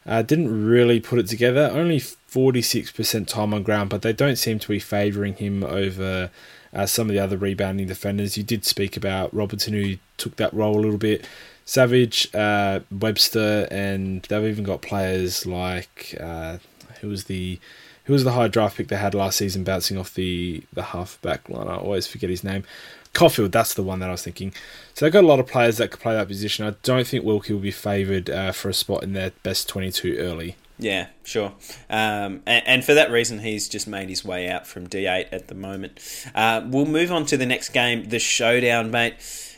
uh, didn't really put it together. Only 46% time on ground, but they don't seem to be favouring him over uh, some of the other rebounding defenders. You did speak about Robertson, who took that role a little bit. Savage, uh, Webster, and they've even got players like uh, who was the who was the high draft pick they had last season, bouncing off the the halfback line. I always forget his name. Coffield, that's the one that I was thinking. So they've got a lot of players that could play that position. I don't think Wilkie will be favoured uh, for a spot in their best 22 early. Yeah, sure. Um, and, and, for that reason, he's just made his way out from D8 at the moment. Uh, we'll move on to the next game, the showdown, mate.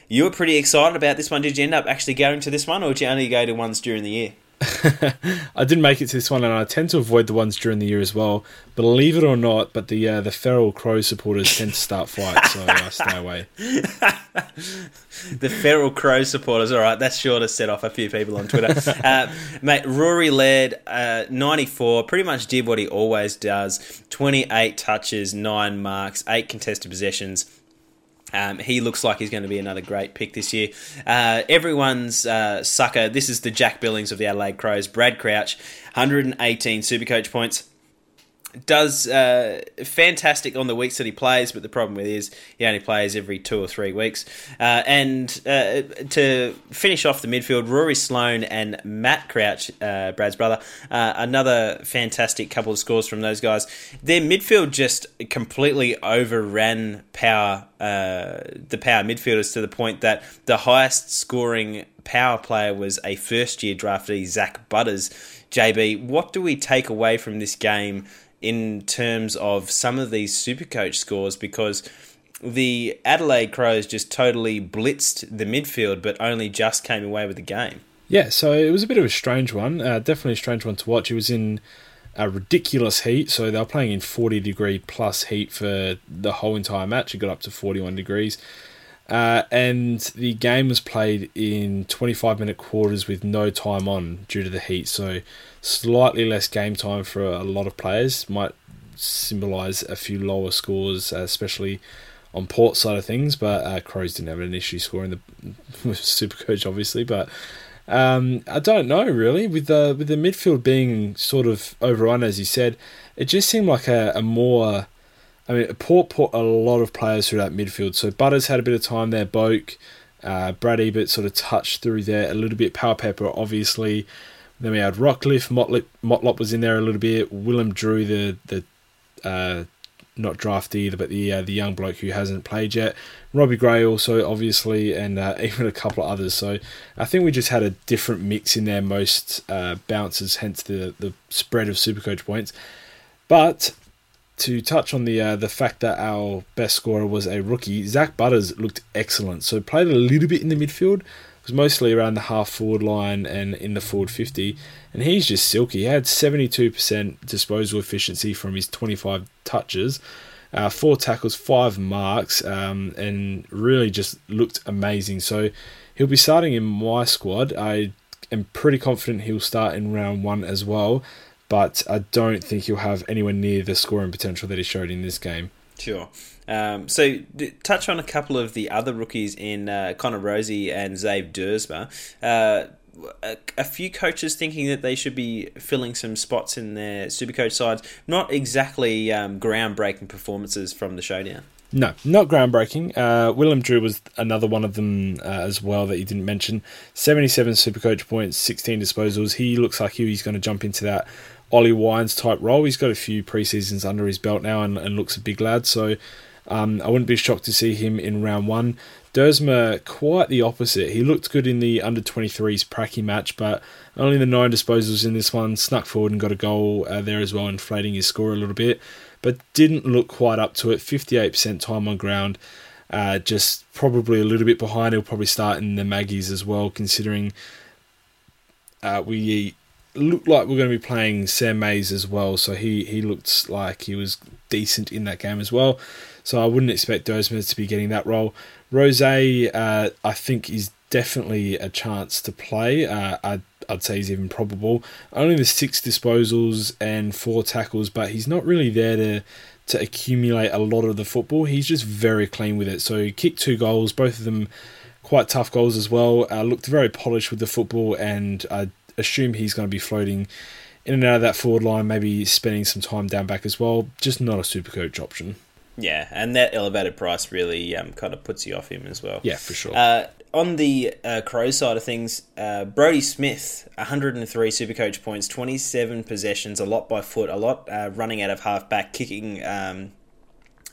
You were pretty excited about this one. Did you end up actually going to this one, or did you only go to ones during the year? (laughs) I didn't make it to this one, and I tend to avoid the ones during the year as well. Believe it or not, but the uh, the feral crow supporters tend to start fights, so I (laughs) stay away. the feral crow supporters, all right, that's sure to set off a few people on Twitter. (laughs) uh, mate, Rory Laird uh, 94, pretty much did what he always does 28 touches, 9 marks, 8 contested possessions. Um, he looks like he's going to be another great pick this year. Uh, everyone's uh, sucker. This is the Jack Billings of the Adelaide Crows. Brad Crouch, 118 Supercoach points does uh, fantastic on the weeks that he plays, but the problem with is he only plays every two or three weeks. Uh, and uh, to finish off the midfield, Rory Sloane and Matt Crouch, uh, Brad's brother, uh, another fantastic couple of scores from those guys. Their midfield just completely overran power, uh, the power midfielders to the point that the highest scoring power player was a first year draftee, Zak Butters. JB, what do we take away from this game? In terms of some of these Supercoach scores because the Adelaide Crows just totally blitzed the midfield, but only just came away with the game. Yeah, so it was a bit of a strange one. Uh, definitely a strange one to watch. It was in a ridiculous heat, so they were playing in 40 degree plus heat for the whole entire match. It got up to 41 degrees. Uh, and the game was played in 25 minute quarters with no time on due to the heat. So slightly less game time for a lot of players might symbolise a few lower scores, uh, especially on port side of things. But uh, Crows didn't have an issue scoring the (laughs) Super Coach, obviously. But um, I don't know really with the with the midfield being sort of overrun, as you said, it just seemed like a, a more I mean, Port put a lot of players through that midfield. So Butters had a bit of time there. Boak, uh, Brad Ebert sort of touched through there a little bit. Powell-Pepper, obviously. Then we had Rockliff. Motlop, Motlop was in there a little bit. Willem Drew, the the uh, not draft either, but the uh, the young bloke who hasn't played yet. Robbie Gray also obviously, and uh, (laughs) even a couple of others. So I think we just had a different mix in there. Most uh, bounces, hence the the spread of Supercoach points. But to touch on the uh, the fact that our best scorer was a rookie, Zak Butters looked excellent. So played a little bit in the midfield, was mostly around the half forward line and in the forward 50, and he's just silky. He had 72% disposal efficiency from his 25 touches, uh, four tackles, five marks, um, and really just looked amazing. So he'll be starting in my squad. I am pretty confident he'll start in round one as well but I don't think he'll have anywhere near the scoring potential that he showed in this game. Sure. Um, so, touch on a couple of the other rookies in uh, Connor Rozee and Zave Duursma. Uh, a, a, few coaches thinking that they should be filling some spots in their Supercoach sides. Not exactly um, groundbreaking performances from the showdown. No, not groundbreaking. Uh, Willem Drew was another one of them uh, as well that you didn't mention. 77 Supercoach points, 16 disposals. He looks like he's going to jump into that Ollie Wines type role. He's got a few preseasons under his belt now and, and looks a big lad. So um, I wouldn't be shocked to see him in round one. Duursma, quite the opposite. He looked good in the under 23s pracky match, but only the nine disposals in this one. Snuck forward and got a goal uh, there as well, inflating his score a little bit, but didn't look quite up to it. 58% time on ground. Uh, just probably a little bit behind. He'll probably start in the Maggies as well, considering uh, we looked like we're going to be playing Sam Mayes as well, so he, he looked like he was decent in that game as well. So I wouldn't expect Duursma to be getting that role. Rozee, uh, I think, is definitely a chance to play. Uh, I'd, I'd say he's even probable. Only the six disposals and four tackles, but he's not really there to to accumulate a lot of the football. He's just very clean with it. So he kicked two goals, both of them quite tough goals as well. Uh, looked very polished with the football, and I assume he's going to be floating in and out of that forward line, maybe spending some time down back as well. Just not a super coach option. Yeah, and that elevated price really um, kind of puts you off him as well. Yeah, for sure. Uh, on the uh, Crow side of things, uh, Brodie Smith, 103 Supercoach points, 27 possessions, a lot by foot, a lot uh, running out of half back, kicking um,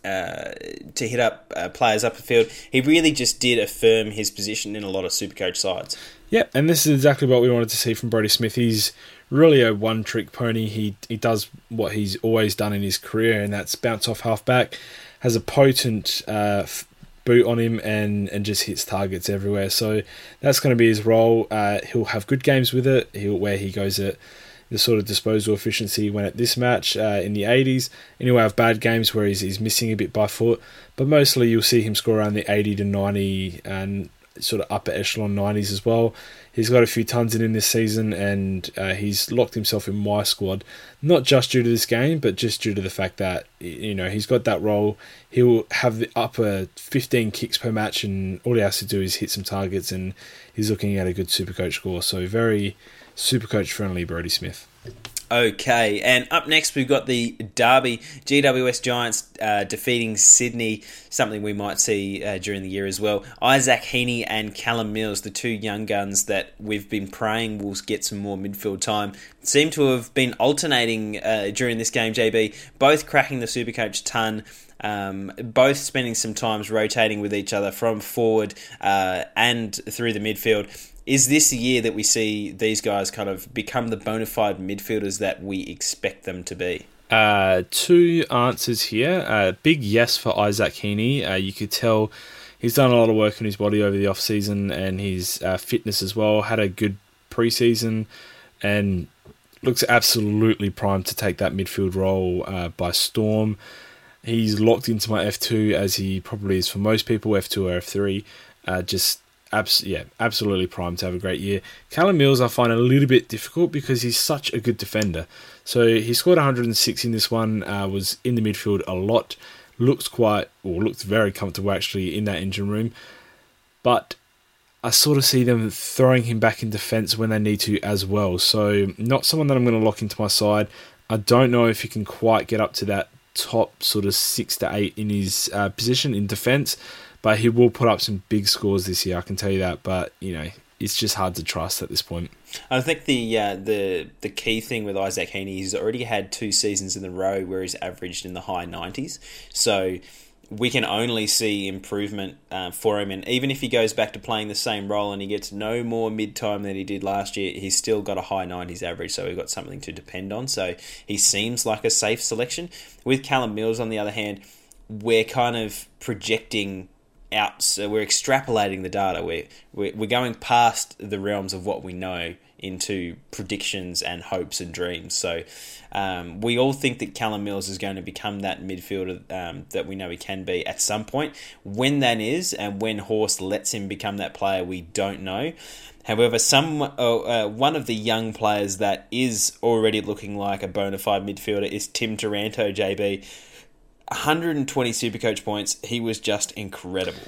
uh, to hit up uh, players up the field. He really just did affirm his position in a lot of Supercoach sides. Yeah, and this is exactly what we wanted to see from Brodie Smith. He's really a one trick pony. He he does what he's always done in his career, and that's bounce off halfback. Has a potent uh, boot on him and and just hits targets everywhere. So that's going to be his role. Uh, he'll have good games with it. He'll where he goes at the sort of disposal efficiency when at this match uh, in the 80s. Anyway, have bad games where he's, he's missing a bit by foot, but mostly you'll see him score around the 80 to 90 and sort of upper echelon 90s as well. He's got a few tons in him this season, and uh, he's locked himself in my squad, not just due to this game, but just due to the fact that you know he's got that role. He'll have the upper 15 kicks per match, and all he has to do is hit some targets, and he's looking at a good super coach score. So very super coach friendly, Brodie Smith. Okay, and up next we've got the Derby GWS Giants uh, defeating Sydney, something we might see uh, during the year as well. Isaac Heaney and Callum Mills, the two young guns that we've been praying will get some more midfield time, seem to have been alternating uh, during this game. JB, both cracking the Supercoach ton. Um, both spending some times rotating with each other from forward uh, and through the midfield is this the year that we see these guys kind of become the bona fide midfielders that we expect them to be? Uh, two answers here. Uh, big yes for Isaac Heaney. Uh, you could tell he's done a lot of work on his body over the off season and his uh, fitness as well. Had a good preseason and looks absolutely primed to take that midfield role uh, by storm. He's locked into my F2 as he probably is for most people, F2 or F3. Uh, just abs- yeah, absolutely primed to have a great year. Callum Mills I find a little bit difficult because he's such a good defender. So he scored 106 in this one, uh, was in the midfield a lot, looks quite, or looks very comfortable actually in that engine room. But I sort of see them throwing him back in defence when they need to as well. So not someone that I'm going to lock into my side. I don't know if he can quite get up to that top sort of six to eight in his uh, position in defence but he will put up some big scores this year. I can tell you that. But you know, it's just hard to trust at this point. I think the uh, the the key thing with Isaac Heaney, he's already had two seasons in a row where he's averaged in the high nineties. So we can only see improvement uh, for him. And even if he goes back to playing the same role and he gets no more mid time than he did last year, he's still got a high 90s average. So we've got something to depend on. So he seems like a safe selection. With Callum Mills, on the other hand, we're kind of projecting out. So we're extrapolating the data. We're, we're, going past the realms of what we know into predictions and hopes and dreams. So um, we all think that Callum Mills is going to become that midfielder um, that we know he can be at some point. When that is, and when Horst lets him become that player, we don't know. However, some uh, uh, one of the young players that is already looking like a bona fide midfielder is Tim Taranto, JB 120 Supercoach points. He was just incredible.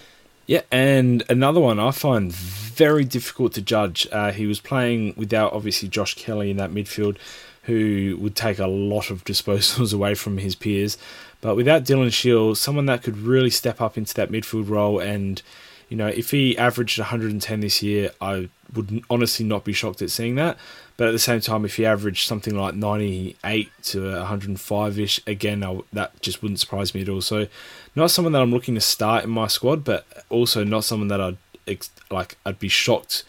Yeah, and another one I find very difficult to judge. Uh, he was playing without obviously Josh Kelly in that midfield, who would take a lot of (laughs) disposals away from his peers. But without Dylan Shiel, someone that could really step up into that midfield role, and you know, if he averaged 110 this year, I would honestly not be shocked at seeing that. But at the same time, if he averaged something like 98 to 105 ish, again, I, that just wouldn't surprise me at all. So, not someone that I'm looking to start in my squad, but also not someone that I'd like. I'd be shocked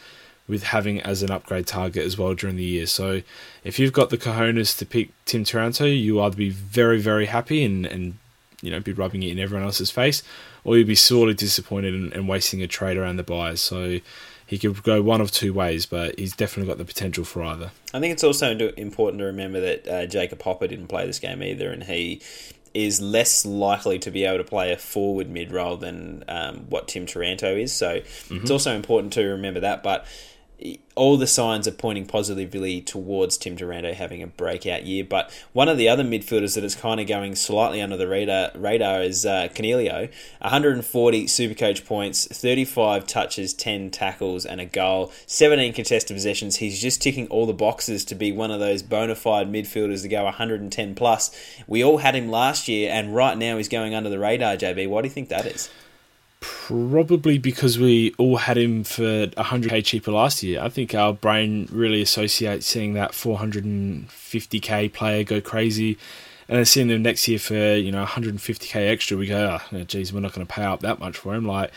with having as an upgrade target as well during the year. So, if you've got the cojones to pick Tim Taranto, you either be very, very happy and, and you know be rubbing it in everyone else's face, or you'd be sorely disappointed and, and wasting a trade around the buyers. So he could go one of two ways, but he's definitely got the potential for either. I think it's also important to remember that uh, Jacob Hopper didn't play this game either, and he is less likely to be able to play a forward mid role than um, what Tim Taranto is. So mm-hmm. it's also important to remember that. But all the signs are pointing positively towards Tim Taranto having a breakout year. But one of the other midfielders that is kind of going slightly under the radar, radar is uh, Coniglio. 140 Supercoach points, 35 touches, 10 tackles, and a goal, 17 contested possessions. He's just ticking all the boxes to be one of those bona fide midfielders to go 110 plus. We all had him last year, and right now he's going under the radar, JB. Why do you think that is? Probably because we all had him for 100k cheaper last year. I think our brain really associates seeing that 450k player go crazy and then seeing them next year for, you know, 150k extra. We go, oh, geez, we're not going to pay up that much for him. Like,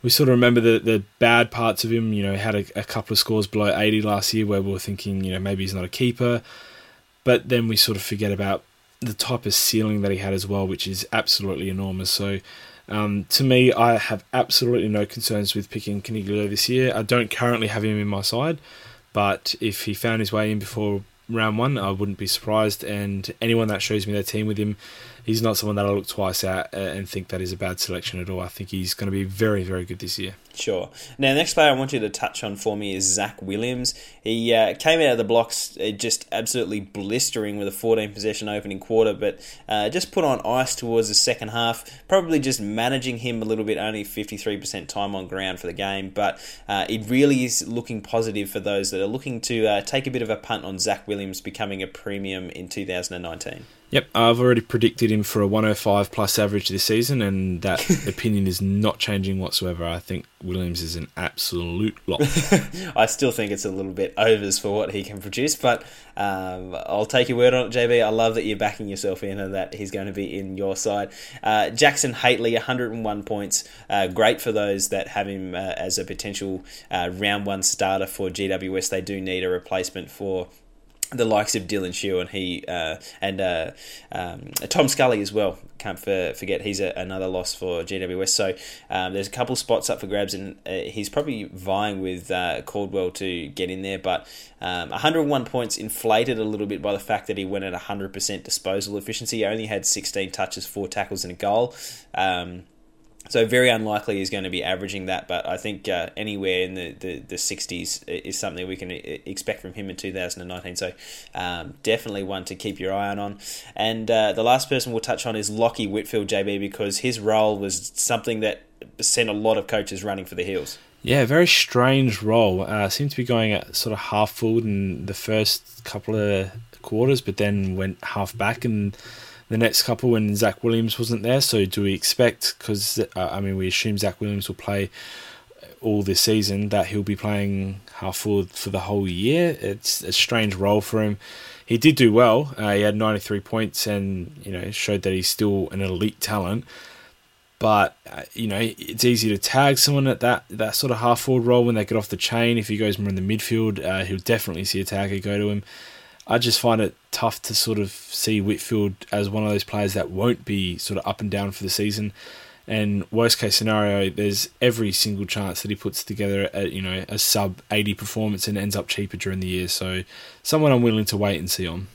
we sort of remember the, the bad parts of him. You know, had a, a couple of scores below 80 last year where we were thinking, you know, maybe he's not a keeper. But then we sort of forget about the type of ceiling that he had as well, which is absolutely enormous. So um, to me, I have absolutely no concerns with picking Coniglio this year. I don't currently have him in my side, but if he found his way in before round one, I wouldn't be surprised. And anyone that shows me their team with him, he's not someone that I look twice at uh, and think that is a bad selection at all. I think he's going to be very, very good this year. Sure. Now, the next player I want you to touch on for me is Zach Williams. He uh, came out of the blocks uh, just absolutely blistering with a 14 possession opening quarter, but uh, just put on ice towards the second half. Probably just managing him a little bit, only 53% time on ground for the game, but uh, it really is looking positive for those that are looking to uh, take a bit of a punt on Zach Williams becoming a premium in 2019. Yep, I've already predicted him for a 105 plus average this season, and that (laughs) opinion is not changing whatsoever. I think Williams is an absolute lock. (laughs) I still think it's a little bit overs for what he can produce, but um, I'll take your word on it, JB. I love that you're backing yourself in and that he's going to be in your side. Uh, Jackson Hately, 101 points. Uh, great for those that have him uh, as a potential uh, round one starter for GWS. They do need a replacement for the likes of Dylan Shiel and he uh, and uh, um, Tom Scully as well. Can't for, forget he's a, another loss for GWS. So um, there's a couple spots up for grabs, and uh, he's probably vying with uh, Caldwell to get in there. But um, 101 points inflated a little bit by the fact that he went at 100% disposal efficiency. He only had 16 touches, four tackles, and a goal. Um, so very unlikely he's going to be averaging that, but I think uh, anywhere in the, the, the 60s is something we can expect from him in 2019. So um, definitely one to keep your eye on. And uh, the last person we'll touch on is Lachie Whitfield, JB, because his role was something that sent a lot of coaches running for the hills. Yeah, very strange role. Uh, seemed to be going at sort of half forward in the first couple of quarters, but then went half back and the next couple when Zach Williams wasn't there. So do we expect? Because uh, I mean, we assume Zach Williams will play all this season that he'll be playing half forward for the whole year. It's a strange role for him. He did do well. Uh, he had 93 points and you know showed that he's still an elite talent. But uh, you know it's easy to tag someone at that that sort of half forward role when they get off the chain. If he goes more in the midfield, uh, he'll definitely see a tagger go to him. I just find it tough to sort of see Whitfield as one of those players that won't be sort of up and down for the season. And worst case scenario, there's every single chance that he puts together a you know a sub 80 performance and ends up cheaper during the year. So someone I'm willing to wait and see on.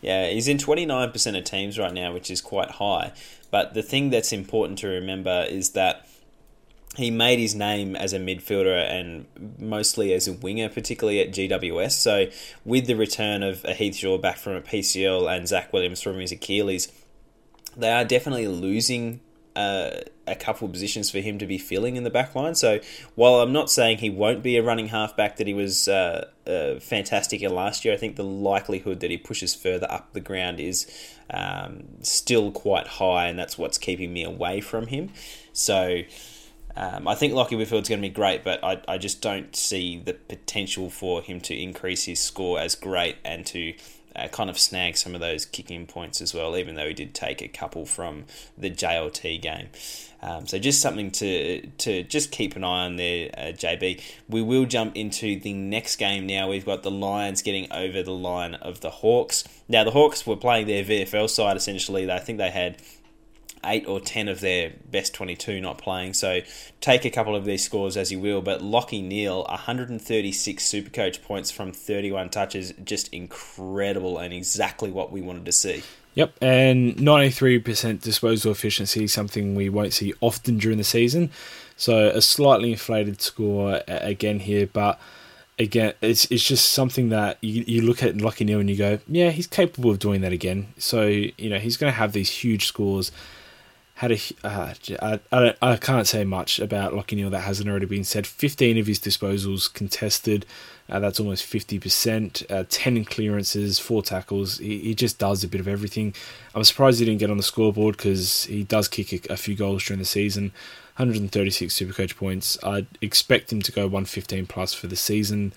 Yeah, he's in 29% of teams right now, which is quite high. But the thing that's important to remember is that he made his name as a midfielder and mostly as a winger, particularly at GWS. So, with the return of Heath Shaw back from a PCL and Zach Williams from his Achilles, they are definitely losing uh, a couple of positions for him to be filling in the back line. So, while I'm not saying he won't be a running halfback that he was uh, uh, fantastic in last year, I think the likelihood that he pushes further up the ground is um, still quite high, and that's what's keeping me away from him. So, um, I think Lachie Whitfield's going to be great, but I, I just don't see the potential for him to increase his score as great and to uh, kind of snag some of those kicking points as well, even though he did take a couple from the JLT game. Um, so just something to to just keep an eye on there, uh, JB. We will jump into the next game now. We've got the Lions getting over the line of the Hawks. Now the Hawks were playing their VFL side essentially. I think they had eight or ten of their best 22 not playing. So take a couple of these scores as you will. But Lachie Neale, 136 Supercoach points from 31 touches, just incredible and exactly what we wanted to see. Yep, and 93% disposal efficiency, something we won't see often during the season. So a slightly inflated score again here, but again, it's it's just something that you, you look at Lachie Neale and you go, yeah, he's capable of doing that again. So you know he's going to have these huge scores had a. Uh, I, I, I can't say much about Lachie Neale that hasn't already been said. 15 of his disposals contested. Uh, that's almost 50%. Uh, 10 clearances, 4 tackles. He, he just does a bit of everything. I'm surprised he didn't get on the scoreboard because he does kick a, a, few goals during the season. 136 Supercoach points. I'd expect him to go 115 plus for the season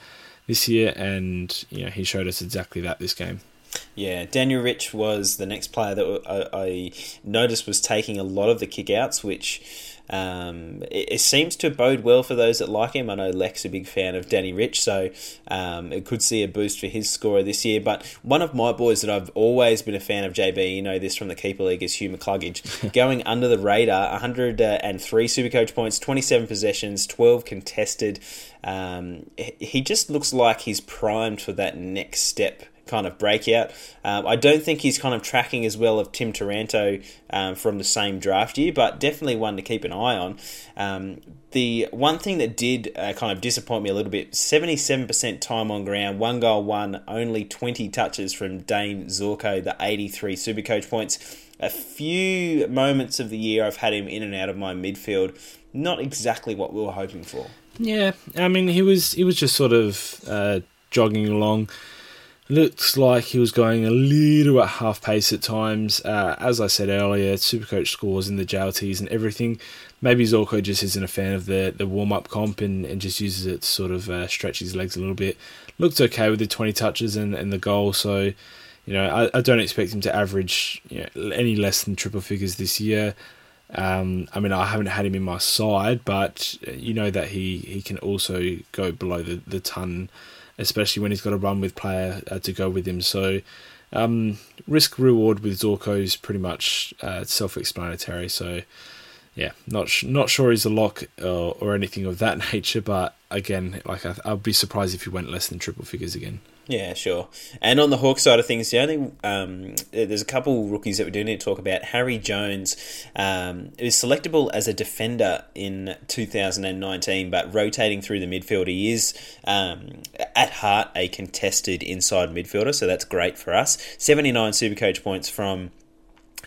this year, and you know he showed us exactly that this game. Yeah, Daniel Rich was the next player that I, I noticed was taking a lot of the kickouts, which um, it, it, seems to bode well for those that like him. I know Lex a big fan of Danny Rich, so um, it could see a boost for his scorer this year. But one of my boys that I've always been a fan of, JB, you know this from the Keeper League, is Hugh McCluggage. (laughs) Going under the radar, 103 Supercoach points, 27 possessions, 12 contested. Um, he just looks like he's primed for that next step kind of breakout. Um, I don't think he's kind of tracking as well of Tim Taranto um, from the same draft year, but definitely one to keep an eye on. Um, the one thing that did uh, kind of disappoint me a little bit 77% time on ground, one goal, one, only 20 touches from Dane Zorko, the 83 Supercoach points. A few moments of the year I've had him in and out of my midfield. Not exactly what we were hoping for. Yeah, I mean he was he was just sort of uh, jogging along Looks like he was going a little at half pace at times. Uh, as I said earlier, Supercoach scores in the JLTs and everything. Maybe Zorko just isn't a fan of the, the warm up comp and, and just uses it to sort of uh, stretch his legs a little bit. Looked okay with the 20 touches and, and the goal, so you know I, I don't expect him to average you know, any less than triple figures this year. Um, I mean, I haven't had him in my side, but you know that he, he can also go below the, the ton especially when he's got a run with player uh, to go with him. So um, risk reward with Zorko is pretty much uh, self-explanatory. So yeah, not sh- not sure he's a lock uh, or anything of that (laughs) nature, but again, like I, I'd be surprised if he went less than triple figures again. Yeah, sure. And on the Hawk side of things, the only um, there's a couple rookies that we do need to talk about. Harry Jones um, is selectable as a defender in 2019, but rotating through the midfield, he is um, at heart a contested inside midfielder, so that's great for us. 79 Supercoach points from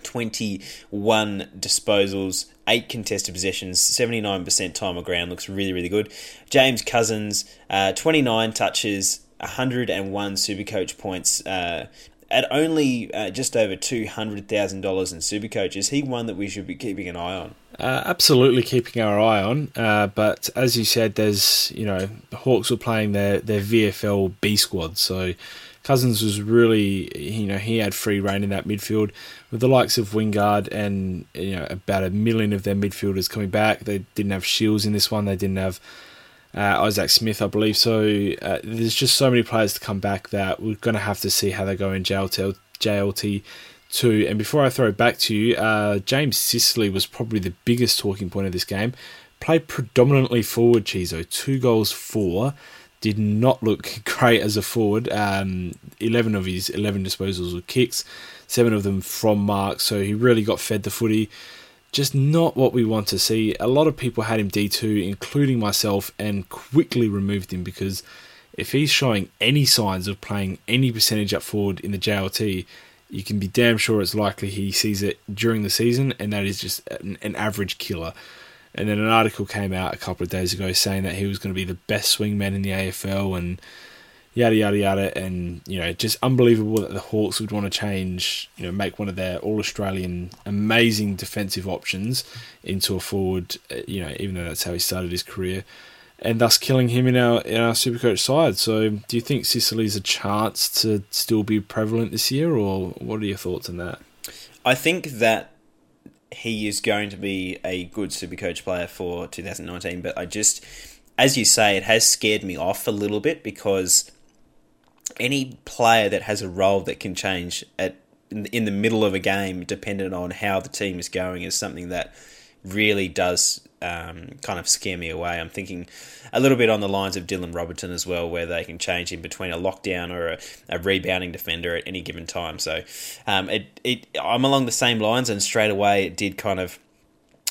21 disposals, 8 contested possessions, 79% time of ground. Looks really, really good. James Cousins, uh, 29 touches, 101 Supercoach points. Uh, at only uh, just over two hundred thousand dollars in Supercoach, is he one that we should be keeping an eye on? Uh, absolutely keeping our eye on. Uh, but as you said, there's you know the Hawks were playing their their VFL B squad, so Cousins was really you know he had free reign in that midfield with the likes of Wingard and you know about a million of their midfielders coming back. They didn't have Shiels in this one. They didn't have uh, Isaac Smith, I believe. So uh, there's just so many players to come back that we're going to have to see how they go in JLT, JLT 2. And before I throw it back to you, uh, James Sicily was probably the biggest talking point of this game. Played predominantly forward, Chizo. Two goals, four. Did not look (laughs) great as a forward. Um, 11 of his 11 disposals were kicks, seven of them from Mark. So he really got fed the footy just not what we want to see. A lot of people had him D2, including myself, and quickly removed him because if he's showing any signs of playing any percentage up forward in the JLT, you can be damn sure it's likely he sees it during the season, and that is just an, an average killer. And then an article came out a couple of days ago saying that he was going to be the best swingman in the AFL, and yada yada yada, and you know, just unbelievable that the Hawks would want to change, you know, make one of their All Australian amazing defensive options into a forward, uh, you know, even though that's how he started his career, and thus killing him in our in our Supercoach side. So, do you think Sicily's a chance to still be prevalent this year, or what are your thoughts on that? I think that he is going to be a good Supercoach player for 2019, but I just as you say, it has scared me off a little bit because any player that has a role that can change at in the middle of a game, dependent on how the team is going, is something that really does um, kind of scare me away. I'm thinking a little bit on the lines of Dylan Robertson as well, where they can change in between a lockdown or a, a rebounding defender at any given time. So um, it, it, I'm along the same lines, and straight away it did kind of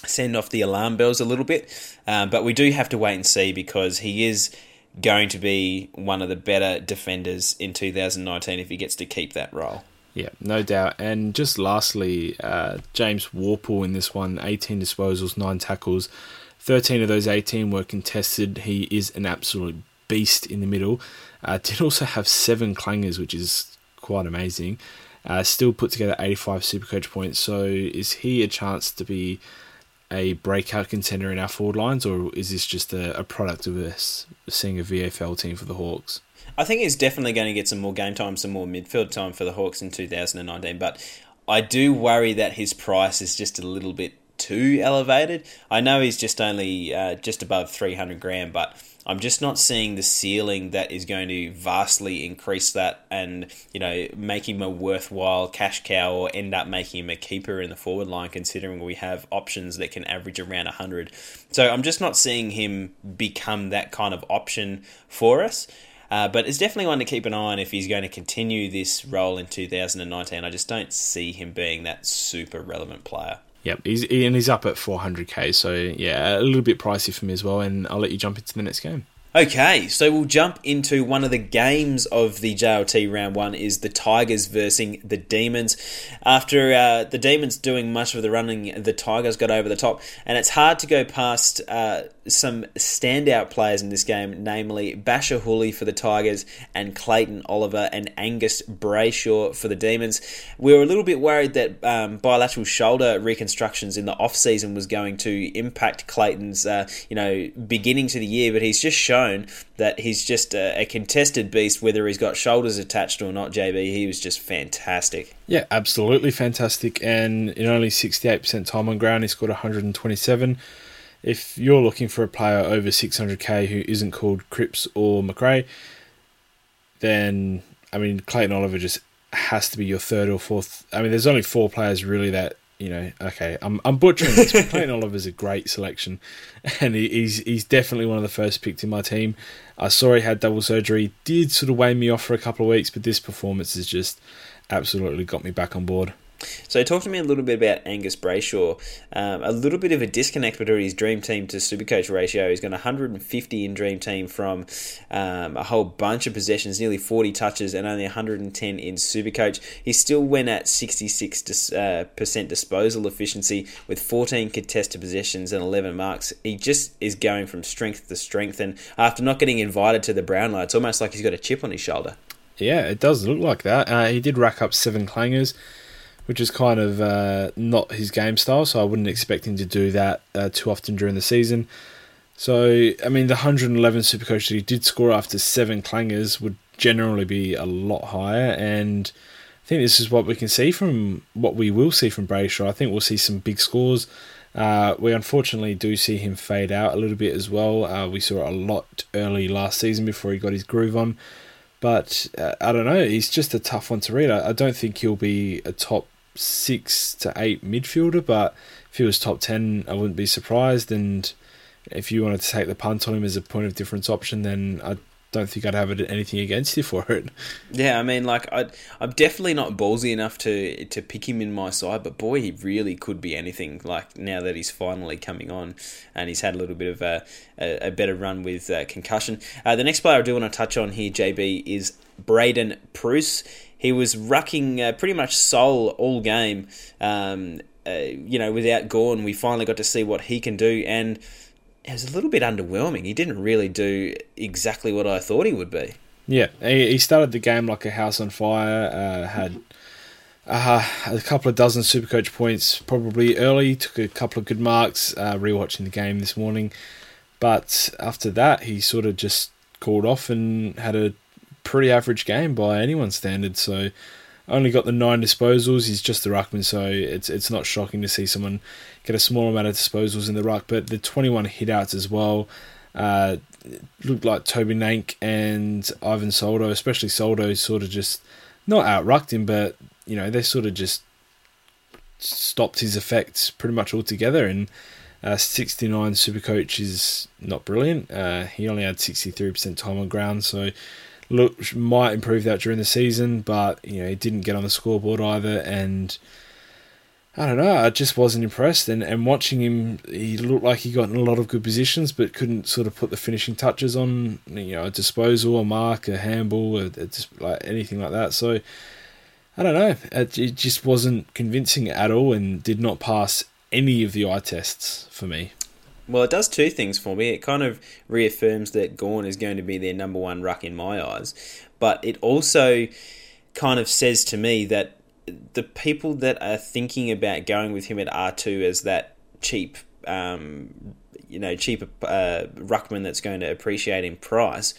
send off the alarm bells a little bit. Um, but we do have to wait and see because he is going to be one of the better defenders in 2019 if he gets to keep that role. Yeah, no doubt. And just lastly, uh, James Worpel in this one 18 disposals, 9 tackles. 13 of those 18 were contested. He is an absolute beast in the middle. Uh, did also have 7 clangers, which is quite amazing. Uh, still put together 85 Supercoach points. So is he a chance to be a breakout contender in our forward lines, or is this just a, a product of us seeing a VFL team for the Hawks? I think he's definitely going to get some more game time, some more midfield time for the Hawks in 2019. But I do worry that his price is just a little bit too elevated. I know he's just only uh, just above 300 grand, but I'm just not seeing the ceiling that is going to vastly increase that and, you know, make him a worthwhile cash cow or end up making him a keeper in the forward line, considering we have options that can average around 100. So I'm just not seeing him become that kind of option for us. Uh, but it's definitely one to keep an eye on if he's going to continue this role in 2019. I just don't see him being that super relevant player. Yep, he's and he's up at 400k, so yeah, a little bit pricey for me as well. And I'll let you jump into the next game. Okay, so we'll jump into one of the games of the JLT round one is the Tigers versus the Demons. After uh, the Demons doing much of the running, the Tigers got over the top, and it's hard to go past uh, some standout players in this game, namely Bachar Houli for the Tigers and Clayton Oliver and Angus Brayshaw for the Demons. We were a little bit worried that um, bilateral shoulder reconstructions in the off season was going to impact Clayton's, uh, you know, beginning to the year, but he's just shown shown that he's just a, a, contested beast, whether he's got shoulders attached or not. JB, he was just fantastic. Yeah, absolutely fantastic. And in only 68% time on ground, he scored 127. If you're looking for a player over 600k who isn't called Cripps or Macrae, then I mean Clayton Oliver just has to be your third or fourth. I mean, there's only four players really that you know, okay, I'm I'm butchering this. Clayton Oliver's a great selection, (laughs) and he, he's he's definitely one of the first picked in my team. I saw he had double surgery, did sort of weigh me off for a couple of weeks, but this performance has just absolutely got me back on board. So, talk to me a little bit about Angus Brayshaw. Um, a little bit of a disconnect between his dream team to Supercoach ratio. He's got 150 in dream team from um, a whole bunch of possessions, nearly 40 touches, and only 110 in Supercoach. He still went at 66 dis, uh, percent disposal efficiency with 14 contested possessions and 11 marks. He just is going from strength to strength, and after not getting invited to the Brownlow, it's almost like he's got a chip on his shoulder. Yeah, it does look like that. Uh, he did rack up seven clangers which is kind of uh, not his game style. So I wouldn't expect him to do that uh, too often during the season. So I mean, the 111 Supercoach that he did score after seven clangers would generally be a lot higher, and I think this is what we can see from what we will see from Brayshaw. I think we'll see some big scores. Uh, we unfortunately do see him fade out a little bit as well. Uh, we saw a lot early last season before he got his groove on. But uh, I don't know. He's just a tough one to read. I, I, don't think he'll be a top six to eight midfielder, but if he was top 10, I wouldn't be surprised. And if you wanted to take the punt on him as a point of difference option, then I don't think I'd have anything against you for it. Yeah, I mean, like I, I'm definitely not ballsy enough to to pick him in my side, but boy, he really could be anything. Like now that he's finally coming on, and he's had a little bit of a a, a better run with uh, concussion. Uh, the next player I do want to touch on here, JB, is Braydon Preuss he was rucking uh, pretty much sole all game. Um, uh, you know, without Gawn, we finally got to see what he can do, and it was a little bit underwhelming. He didn't really do exactly what I thought he would be. Yeah, he, started the game like a house on fire. Uh, had uh, a couple of dozen Supercoach points probably early. Took a couple of good marks. Uh, rewatching the game this morning, but after that he sort of just called off and had a pretty average game by anyone's standards. So only got the nine disposals. He's just the ruckman, so it's it's not shocking to see someone get a small amount of disposals in the ruck. But the 21 hitouts as well uh, looked like Toby Nank and Ivan Soldo, especially Soldo, sort of just not out rucked him, but you know they sort of just stopped his effects pretty much altogether. And uh, 69 Supercoach is not brilliant. Uh, he only had 63% time on ground, so look might improve that during the season, but you know he didn't get on the scoreboard either, and I don't know. I just wasn't impressed, and and watching him, he looked like he got in a lot of good positions, but couldn't sort of put the finishing touches on you know a disposal, a mark, a handball, just like anything like that. So. I don't know. It, it just wasn't convincing at all, and did not pass any of the eye tests for me. Well, it does two things for me. It kind of reaffirms that Gawn is going to be their number one ruck in my eyes, but it also kind of says to me that the people that are thinking about going with him at R2 as that cheap, um, you know, cheap uh, ruckman that's going to appreciate in price,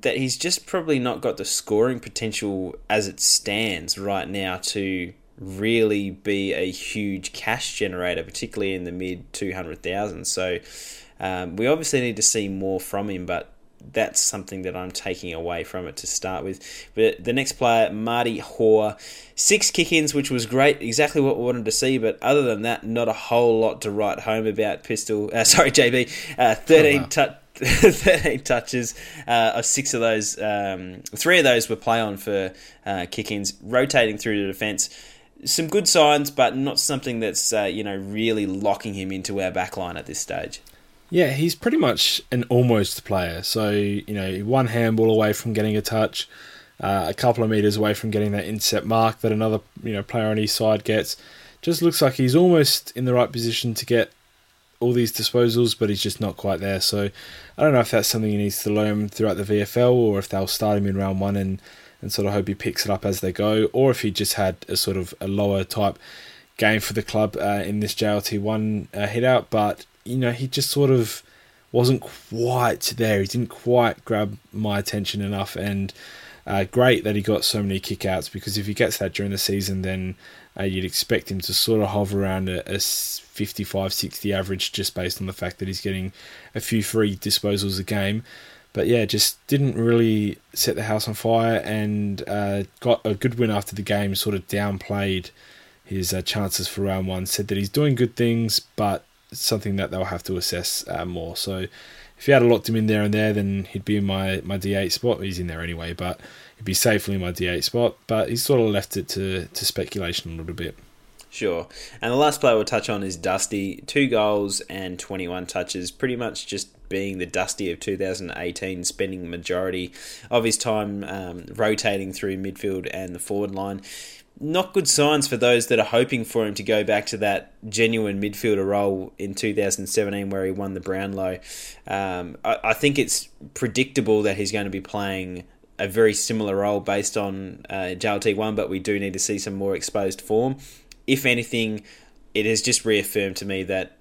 that he's just probably not got the scoring potential as it stands right now to really be a huge cash generator, particularly in the mid 200,000. So um, we obviously need to see more from him, but that's something that I'm taking away from it to start with. But the next player, Marty Hore, six kick ins, which was great, exactly what we wanted to see. But other than that, not a whole lot to write home about. Pistol, uh, (laughs) sorry, JB, uh, 13 oh, wow. touch. (laughs) 13 touches. Uh, six of those, um, three of those were play on for uh, kick ins, rotating through the defence. Some good signs, but not something that's uh, you know really locking him into our backline at this stage. Yeah, he's pretty much an almost player. So, you know, one handball away from getting a touch, uh, a couple of meters away from getting that intercept mark that another, you know, player on his side gets. Just looks like he's almost in the right position to get all these disposals, but he's just not quite there. So, I don't know if that's something he needs to learn throughout the VFL or if they'll start him in round one and, and sort of hope he picks it up as they go, or if he just had a sort of a lower type game for the club uh, in this JLT1 uh, hit out. But you know, he just sort of wasn't quite there. He didn't quite grab my attention enough. And uh, great that he got so many kickouts because if he gets that during the season, then uh, you'd expect him to sort of hover around a, a 55 60 average just based on the fact that he's getting a few free disposals a game. But yeah, just didn't really set the house on fire and uh, got a good win after the game, sort of downplayed his uh, chances for round one. Said that he's doing good things, but something that they'll have to assess uh, more. So if you had locked him in there and there, then he'd be in my, my D8 spot. He's in there anyway, but he'd be safely in my D8 spot. But he's sort of left it to, to speculation a little bit. Sure. And the last player we'll touch on is Dusty. Two goals and 21 touches. Pretty much just being the Dusty of 2018, spending majority of his time um, rotating through midfield and the forward line not good signs for those that are hoping for him to go back to that genuine midfielder role in 2017 where he won the Brownlow. Um, I, I, think it's predictable that he's going to be playing a very similar role based on uh, JLT1, but we do need to see some more exposed form. If anything, it has just reaffirmed to me that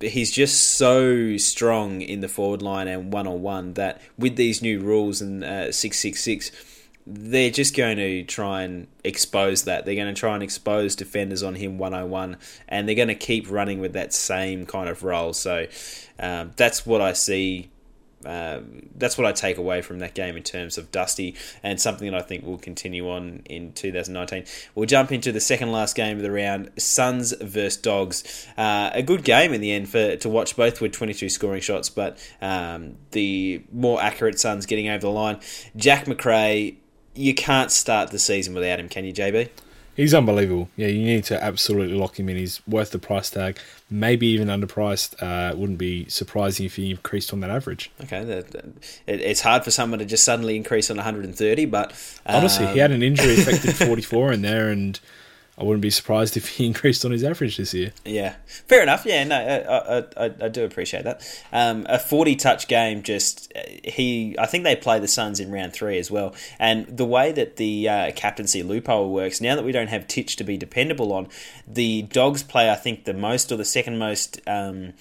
he's just so strong in the forward line and one on one that with these new rules and uh, 666 they're just going to try and expose that. They're going to try and expose defenders on him 101, and they're going to keep running with that same kind of role. So um, that's what I see. Uh, that's what I take away from that game in terms of Dusty, and something that I think will continue on in 2019. We'll jump into the second last game of the round: Suns versus Dogs. Uh, a good game in the end for to watch. Both with 22 scoring shots, but um, the more accurate Suns getting over the line. Jack Macrae you can't start the season without him, can you, JB? He's unbelievable. Yeah, you need to absolutely lock him in. He's worth the price tag. Maybe even underpriced. Uh, wouldn't be surprising if he increased on that average. Okay, it's hard for someone to just suddenly increase on 130, but um... honestly, he had an injury affected (laughs) 44 in there, and I wouldn't be surprised if he (laughs) increased on his average this year. Yeah, fair enough. Yeah, no, I, I, I do appreciate that. Um, a forty-touch game, just he. I think they play the Suns in round three as well. And the way that the uh, captaincy loophole works now that we don't have Titch to be dependable on, the Dogs play I think the most or the second most. Um,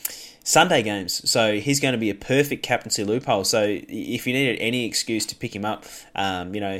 Sunday games. So he's going to be a perfect captaincy loophole. So if you needed any excuse to pick him up, um, you know,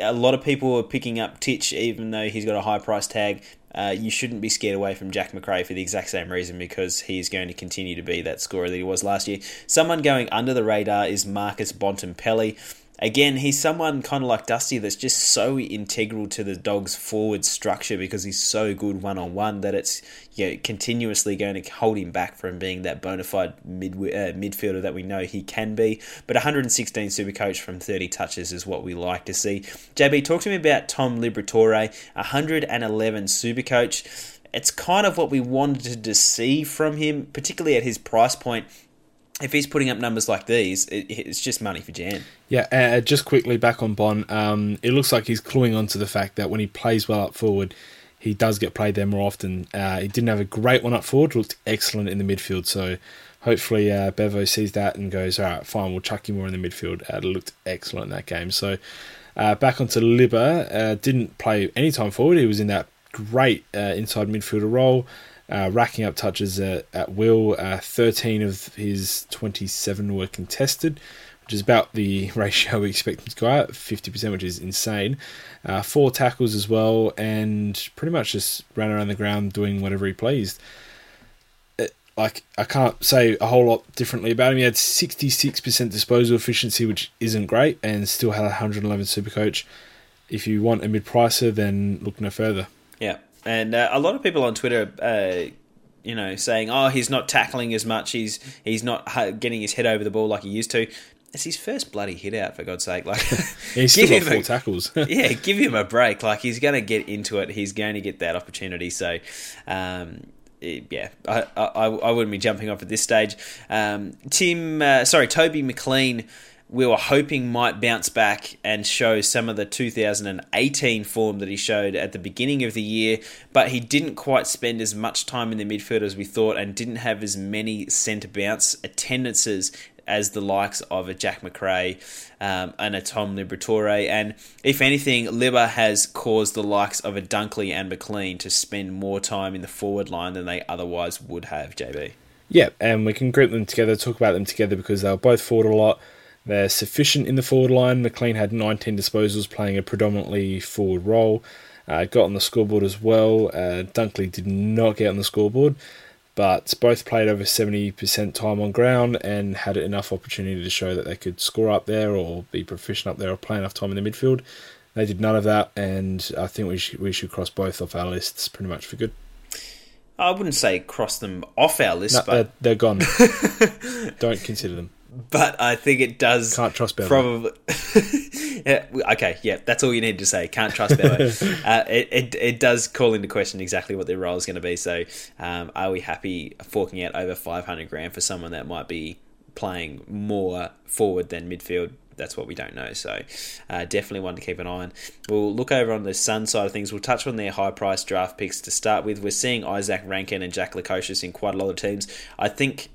a lot of people are picking up Titch even though he's got a high price tag. Uh, you shouldn't be scared away from Jack Macrae for the exact same reason because he's going to continue to be that scorer that he was last year. Someone going under the radar is Marcus Bontempelli. Again, he's someone kind of like Dusty that's just so integral to the dog's forward structure because he's so good one on one that it's you know, continuously going to hold him back from being that bona fide mid, uh, midfielder that we know he can be. But 116 super coach from 30 touches is what we like to see. JB, talk to me about Tom Liberatore, 111 super coach. It's kind of what we wanted to see from him, particularly at his price point if he's putting up numbers like these, it, it's just money for Jan. Yeah, uh, just quickly back on Bon. Um, it looks like he's cluing on to the fact that when he plays well up forward, he does get played there more often. Uh, he didn't have a great one up forward, looked excellent in the midfield. So hopefully uh, Bevo sees that and goes, all right, fine, we'll chuck you more in the midfield. Uh, it looked excellent in that game. So uh, back onto Libba, uh, didn't play any time forward. He was in that great uh, inside midfielder role uh, racking up touches at, at will. Uh, 13 of his 27 were contested, which is about the (laughs) ratio we expect him to go out, 50%, which is insane. Uh, four tackles as well, and pretty much just ran around the ground doing whatever he pleased. It, like, I can't say a whole lot differently about him. He had 66% disposal efficiency, which isn't great, and still had 111 super coach. If you want a mid pricer, then look no further. And uh, a lot of people on Twitter uh, you know, saying, "Oh, he's not tackling as much. He's he's not getting his head over the ball like he used to." It's his first bloody hit out, for God's sake! Like, yeah, (laughs) (laughs) he's still got four a, tackles. (laughs) yeah, give him a break. Like, he's going to get into it. He's going to get that opportunity. So, um, yeah, I, I, I wouldn't be jumping off at this stage. Um, Tim, uh, sorry, Toby McLean we were hoping might bounce back and show some of the 2018 form that he showed at the beginning of the year, but he didn't quite spend as much time in the midfield as we thought and didn't have as many centre bounce attendances as the likes of a Jack Macrae um, and a Tom Liberatore. And if anything, Libba has caused the likes of a Dunkley and McLean to spend more time in the forward line than they otherwise would have, JB. Yeah, and we can group them together, talk about them together because they were both forward a lot. They're sufficient in the forward line. McLean had 19 disposals, playing a predominantly forward role. Uh, got on the scoreboard as well. Uh, Dunkley did not get on the scoreboard, but both played over 70% time on ground and had enough opportunity to show that they could score up there or be proficient up there or play enough time in the midfield. They did none of that, and I think we should, we should cross both off our lists pretty much for good. I wouldn't say cross them off our list, no, but they're, they're gone. (laughs) Don't consider them but I think it does. Can't trust Bevo. Probably. (laughs) yeah, okay, yeah, that's all you need to say. Can't trust Bevo. (laughs) uh, it, it, it does call into question exactly what their role is going to be. So, um, are we happy forking out over 500 grand for someone that might be playing more forward than midfield? That's what we don't know. So, uh, definitely one to keep an eye on. We'll look over on the Sun side of things. We'll touch on their high price draft picks to start with. We're seeing Izak Rankine and Jack Lukosius in quite a lot of teams. I think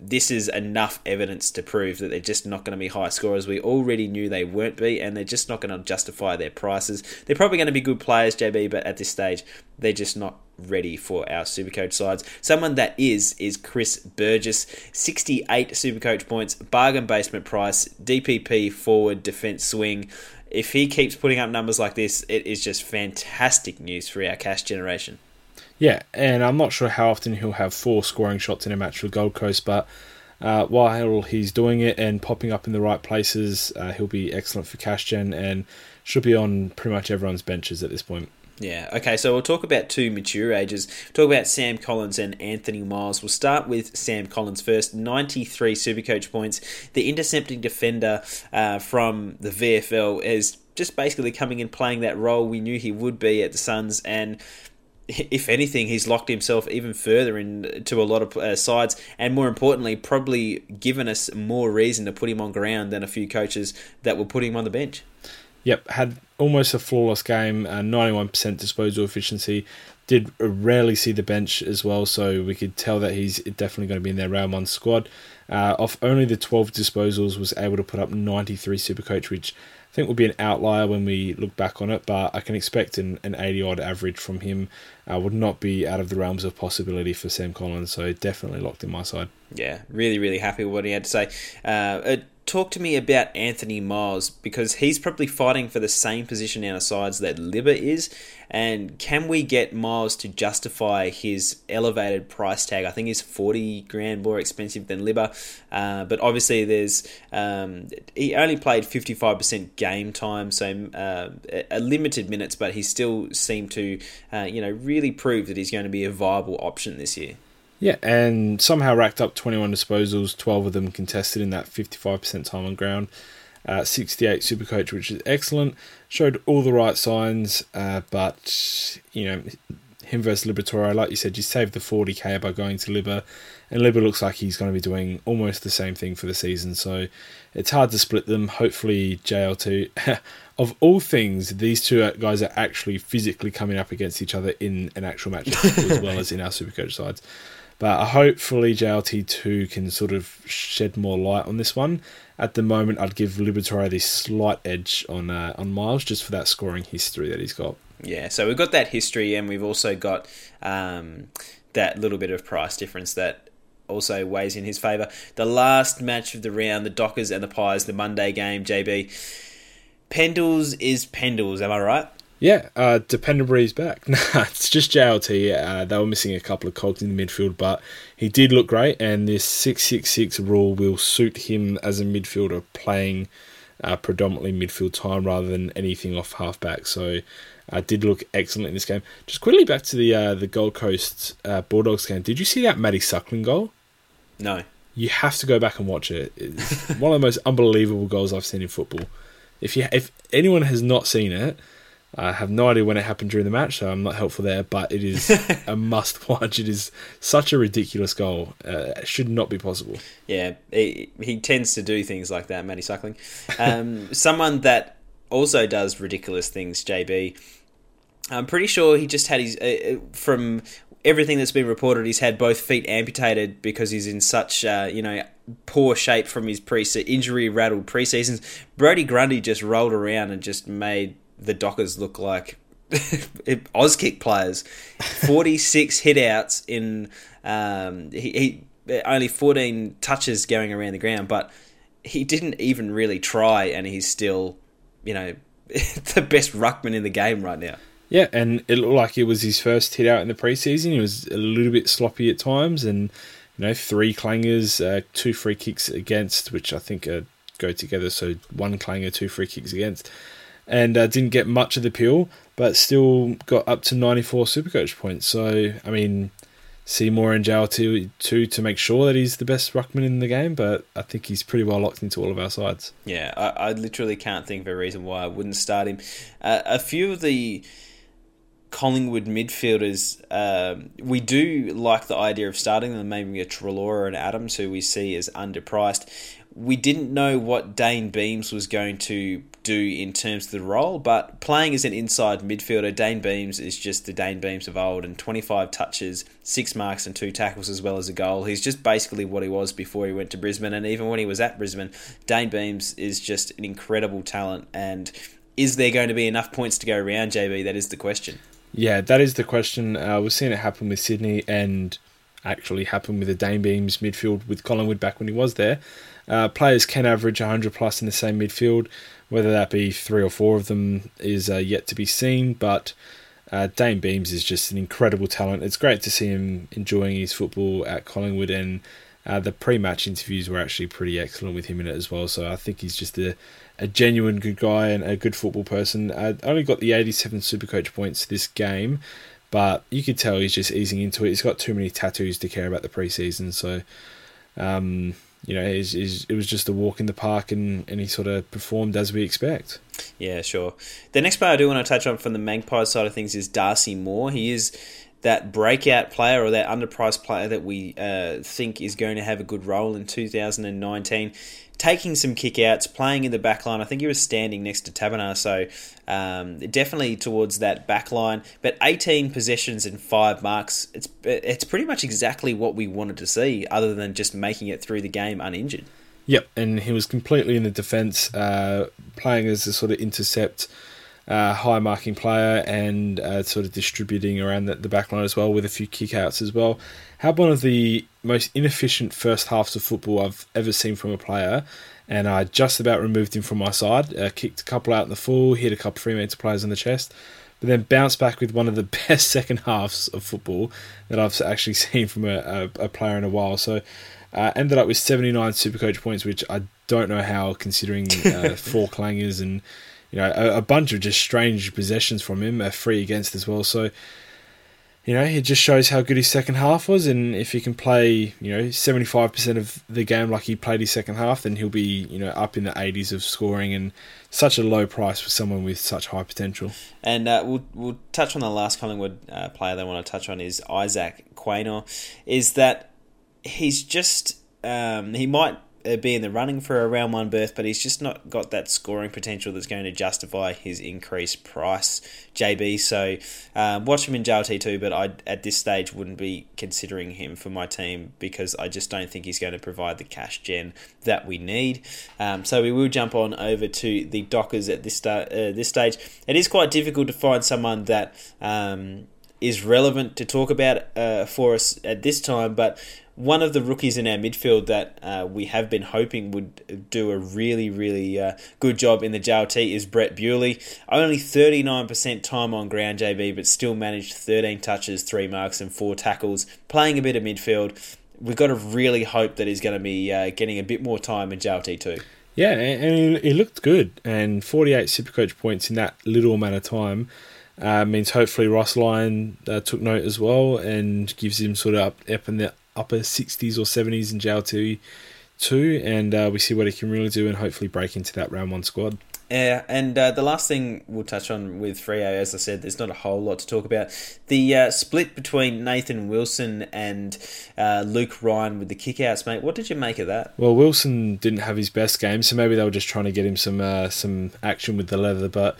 this is enough evidence to prove that they're just not going to be high scorers. We already knew they weren't be, and they're just not going to justify their prices. They're probably going to be good players, JB, but at this stage, they're just not ready for our Supercoach sides. Someone that is is Chris Burgess, 68 Supercoach points, bargain basement price, DPP forward defense swing. If he keeps putting up numbers like this, it is just fantastic news for our cash generation. Yeah, and I'm not sure how often he'll have four scoring shots in a match for Gold Coast, but uh, while he's doing it and popping up in the right places, uh, he'll be excellent for cash gen and should be on pretty much everyone's benches at this point. Yeah, okay, so we'll talk about two mature ages. talk about Sam Collins and Anthony Miles. We'll start with Sam Collins first. 93 Supercoach points. The intercepting defender uh, from the VFL is just basically coming in playing that role we knew he would be at the Suns and if anything, he's locked himself even further into a lot of uh, sides, and more importantly, probably given us more reason to put him on ground than a few coaches that will put him on the bench. Yep, had almost a flawless game, uh, 91% disposal efficiency. Did rarely see the bench as well, so we could tell that he's definitely going to be in their round one squad. Uh, off only the 12 disposals, was able to put up 93 Supercoach, which I think will be an outlier when we look back on it, but I can expect an, an 80 odd average from him. Uh, would not be out of the realms of possibility for Sam Collins, so definitely locked in my side. Yeah, really, really happy with what he had to say. Uh, talk to me about Anthony Miles because he's probably fighting for the same position in our sides that Libba is. And can we get Miles to justify his elevated price tag? I think he's 40 grand more expensive than Libba. Uh, but obviously, there's um, he only played 55% game time, so uh, a limited minutes, but he still seemed to, uh, you know, really prove that he's going to be a viable option this year. Yeah, and somehow racked up 21 disposals, 12 of them contested in that 55% time on ground. Uh, 68 Supercoach, which is excellent. Showed all the right signs, uh, but, you know, him versus Liberatore, like you said, you saved the 40k by going to Libba, and Libba looks like he's going to be doing almost the same thing for the season, so it's hard to split them. Hopefully, JL2, (laughs) of all things, these two guys are actually physically coming up against each other in an actual match (laughs) as well as in our Supercoach sides. But hopefully JLT2 can sort of shed more light on this one. At the moment, I'd give Liberatore this slight edge on uh, on Miles just for that scoring history that he's got. Yeah, so we've got that history, and we've also got um, that little bit of price difference that also weighs in his favour. The last match of the round, the Dockers and the Pies, the Monday game, JB. Pendles is Pendles, am I right? Yeah, uh, Dependenbury's back. (laughs) Nah, it's just JLT. Uh, they were missing a couple of cogs in the midfield, but he did look great, and this 666 rule will suit him as a midfielder playing uh, predominantly midfield time rather than anything off halfback. So, uh, did look excellent in this game. Just quickly back to the uh, the Gold Coast uh, Bulldogs game. Did you see that Matty Suckling goal? No. You have to go back and watch it. It's one of the most (laughs) unbelievable goals I've seen in football. If you if anyone has not seen it, I have no idea when it happened during the match, so I'm not helpful there. But it is (laughs) a must watch. It is such a ridiculous goal. Uh, it should not be possible. Yeah, he, he tends to do things like that, Matty Suckling. Um, (laughs) someone that also does ridiculous things, JB. I'm pretty sure he just had his uh, uh, from everything that's been reported. He's had both feet amputated because he's in such uh, you know poor shape from his pre injury rattled preseasons. Brodie Grundy just rolled around and just made the Dockers look like (laughs) Auskick players. 46 (laughs) hitouts in um, he, he only 14 touches going around the ground, but he didn't even really try, and he's still, you know, (laughs) the best ruckman in the game right now. Yeah, and it looked like it was his first hit out in the preseason. He was a little bit sloppy at times, and you know, three clangers, uh, two free kicks against, which I think uh, go together. So one clanger, two free kicks against and uh, didn't get much of the appeal, but still got up to 94 Supercoach points. So, I mean, Seymour and JLT too to make sure that he's the best ruckman in the game, but I think he's pretty well locked into all of our sides. Yeah, I, I literally can't think of a reason why I wouldn't start him. Uh, a few of the Collingwood midfielders, um, we do like the idea of starting them, maybe a Treloar and Adams, who we see as underpriced. We didn't know what Dayne Beams was going to do in terms of the role, but playing as an inside midfielder, Dayne Beams is just the Dayne Beams of old, and 25 touches, six marks, and two tackles, as well as a goal. He's just basically what he was before he went to Brisbane, and even when he was at Brisbane, Dayne Beams is just an incredible talent. And is there going to be enough points to go around, JB? That is the question. Yeah, that is the question. Uh, we've seen it happen with Sydney and actually happen with the Dayne Beams midfield with Collingwood back when he was there. Uh, players can average 100 plus in the same midfield. Whether that be three or four of them is uh, yet to be seen, but uh, Dayne Beams is just an incredible talent. It's great to see him enjoying his football at Collingwood, and uh, the pre-match interviews were actually pretty excellent with him in it as well. So I think he's just a, a genuine good guy and a good football person. I only got the 87 Supercoach points this game, but you could tell he's just easing into it. He's got too many tattoos to care about the preseason, so. Um, you know, he's, he's, it was just a walk in the park and, and he sort of performed as we expect. Yeah, sure. The next player I do want to touch on from the Magpies side of things is Darcy Moore. He is that breakout player or that underpriced player that we uh, think is going to have a good role in 2019 taking some kickouts, playing in the back line. I think he was standing next to Taberner, so um, definitely towards that back line. But 18 possessions and five marks. It's it's pretty much exactly what we wanted to see, other than just making it through the game uninjured. Yep, and he was completely in the defence, uh, playing as a sort of intercept. Uh, high marking player and uh, sort of distributing around the, the back line as well with a few kickouts as well had one of the most inefficient first halves of football I've ever seen from a player, and I just about removed him from my side. Uh, kicked a couple out in the full, hit a couple Fremantle players in the chest, but then bounced back with one of the (laughs) best second halves of football that I've actually seen from a, a, a player in a while. So uh, ended up with 79 Supercoach points, which I don't know how, considering uh, (laughs) four clangers and you know a, a, bunch of just strange possessions from him, a free against as well. So you know, it just shows how good his second half was, and if he can play, you know, seventy five percent of the game like he played his second half, then he'll be, you know, up in the eighties of scoring, and such a low price for someone with such high potential. And uh, we'll we'll touch on the last Collingwood uh, player I want to touch on is Isaac Quaynor. Is that he's just um, he might be in the running for a round one berth, but he's just not got that scoring potential that's going to justify his increased price, JB. So um, watch him in JLT too, but I at this stage wouldn't be considering him for my team because I just don't think he's going to provide the cash gen that we need. Um, so we will jump on over to the Dockers at this sta- uh, this stage. It is quite difficult to find someone that um, is relevant to talk about uh, for us at this time, but one of the rookies in our midfield that uh, we have been hoping would do a really, really uh, good job in the JLT is Brett Bewley. Only 39% time on ground, JB, but still managed 13 touches, 3 marks, and 4 tackles, playing a bit of midfield. We've got to really hope that he's going to be uh, getting a bit more time in JLT too. Yeah, and he looked good, and 48 Supercoach points in that little amount of time. Uh, means hopefully Ross Lyon uh, took note as well and gives him sort of up, up in the upper 60s or 70s in JLT too, and uh, we see what he can really do and hopefully break into that round one squad. Yeah, and uh, the last thing we'll touch on with Freo, as I said, there's not a whole lot to talk about. The uh, split between Nathan Wilson and uh, Luke Ryan with the kickouts, mate. What did you make of that? Well, Wilson didn't have his best game, so maybe they were just trying to get him some uh, some action with the leather. But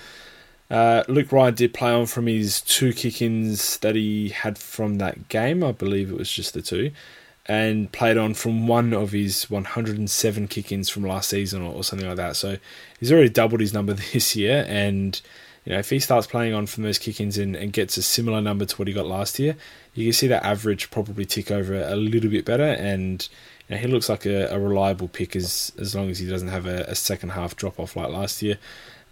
uh, Luke Ryan did play on from his two kick-ins that he had from that game. I believe it was just the two and played on from one of his 107 kick-ins from last season or, or, something like that. So he's already doubled his number (laughs) this year, and you know if he starts playing on from those kick-ins and, and gets a similar number to what he got last year, you can see that average probably tick over a little bit better, and you know, he looks like a, a, reliable pick as as long as he doesn't have a, a second half drop off like last year.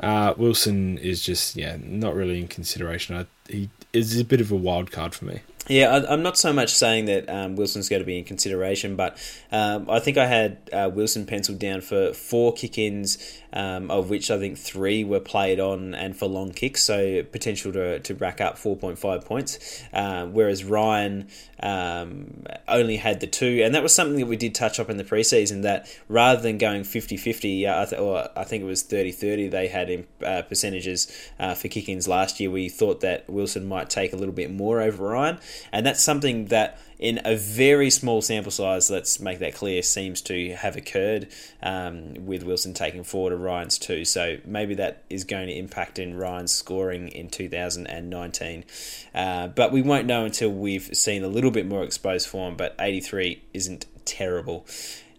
Uh, Wilson is just yeah not really in consideration. I, he is a bit of a wild card for me. Yeah, I, am not so much saying that um, Wilson's going to be in consideration, but um, I think I had uh, Wilson penciled down for four kick ins, um, of which I think three were played on and for long kicks, so potential to, to rack up 4.5 points. Uh, whereas Ryan um, only had the two, and that was something that we did touch up in the preseason that rather than going 50 50, uh, or I think it was 30 30, they had in, uh, percentages uh, for kick ins last year. We thought that Wilson might take a little bit more over Ryan, and that's something that in a very small sample size, let's make that clear, seems to have occurred um, with Wilson taking forward to Ryan's two. So maybe that is going to impact in Ryan's scoring in 2019. Uh, but we won't know until we've seen a little bit more exposed form. But 83 isn't terrible.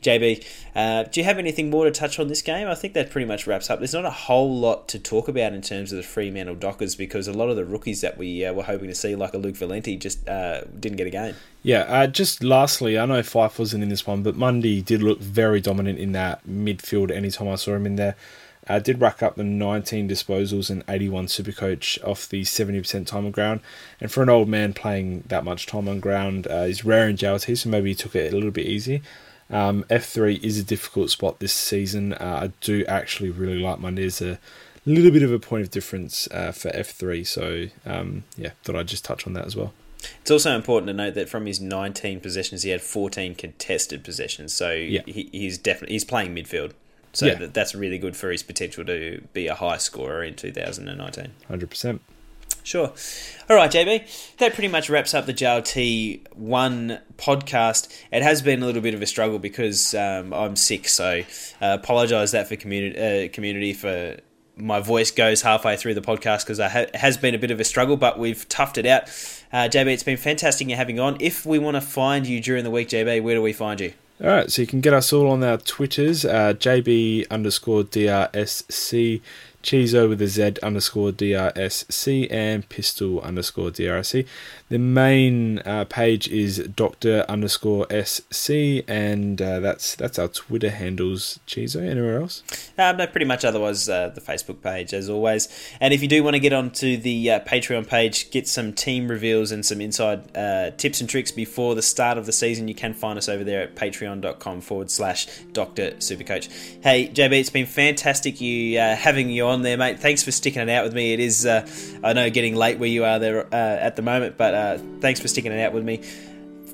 JB, uh, do you have anything more to touch on this game? I think that pretty much wraps up. There's not a whole lot to talk about in terms of the Fremantle Dockers because a lot of the rookies that we uh, were hoping to see, like a Luke Valenti, just uh, didn't get a game. Yeah, uh, just lastly, I know Fyfe wasn't in this one, but Mundy did look very dominant in that midfield anytime I saw him in there. Uh, did rack up the 19 disposals and 81 super coach off the 70% time on ground. And for an old man playing that much time on ground, uh, he's rare in JLT, so maybe he took it a little bit easy. Um, F3 is a difficult spot this season. Uh, I do actually really like Mundy. There's a little bit of a point of difference uh, for F3, so um, yeah, thought I'd just touch on that as well. It's also important to note that from his 19 possessions, he had 14 contested possessions. So yeah. he, he's definitely he's playing midfield. So yeah. that, that's really good for his potential to be a high scorer in 2019. 100%. Sure. All right, JB. That pretty much wraps up the JLT one podcast. It has been a little bit of a struggle because um, I'm sick, so uh, apologise that for community uh, community for my voice goes halfway through the podcast because it has been a bit of a struggle, but we've toughed it out. Uh, JB, it's been fantastic you having on. If we want to find you during the week, JB, where do we find you? All right, so you can get us all on our Twitters, uh, JB underscore DRSC Chizo with a Z underscore DRSC and Pistol underscore DRSC. The main uh, page is Doctor underscore SC, and uh, that's that's our Twitter handles. Chizo, anywhere else? Um, no, pretty much. Otherwise, uh, the Facebook page as always. And if you do want to get onto the uh, Patreon page, get some team reveals and some inside uh, tips and tricks before the start of the season, you can find us over there at patreon.com forward slash Doctor Supercoach. Hey, JB, it's been fantastic you having you on there, mate. Thanks for sticking it out with me. It is, I know, getting late where you are there at the moment, but uh, thanks for sticking it out with me.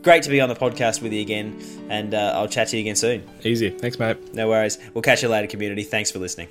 Great to be on the podcast with you again, and uh, I'll chat to you again soon. Easy. Thanks, mate. No worries. We'll catch you later, community. Thanks for listening.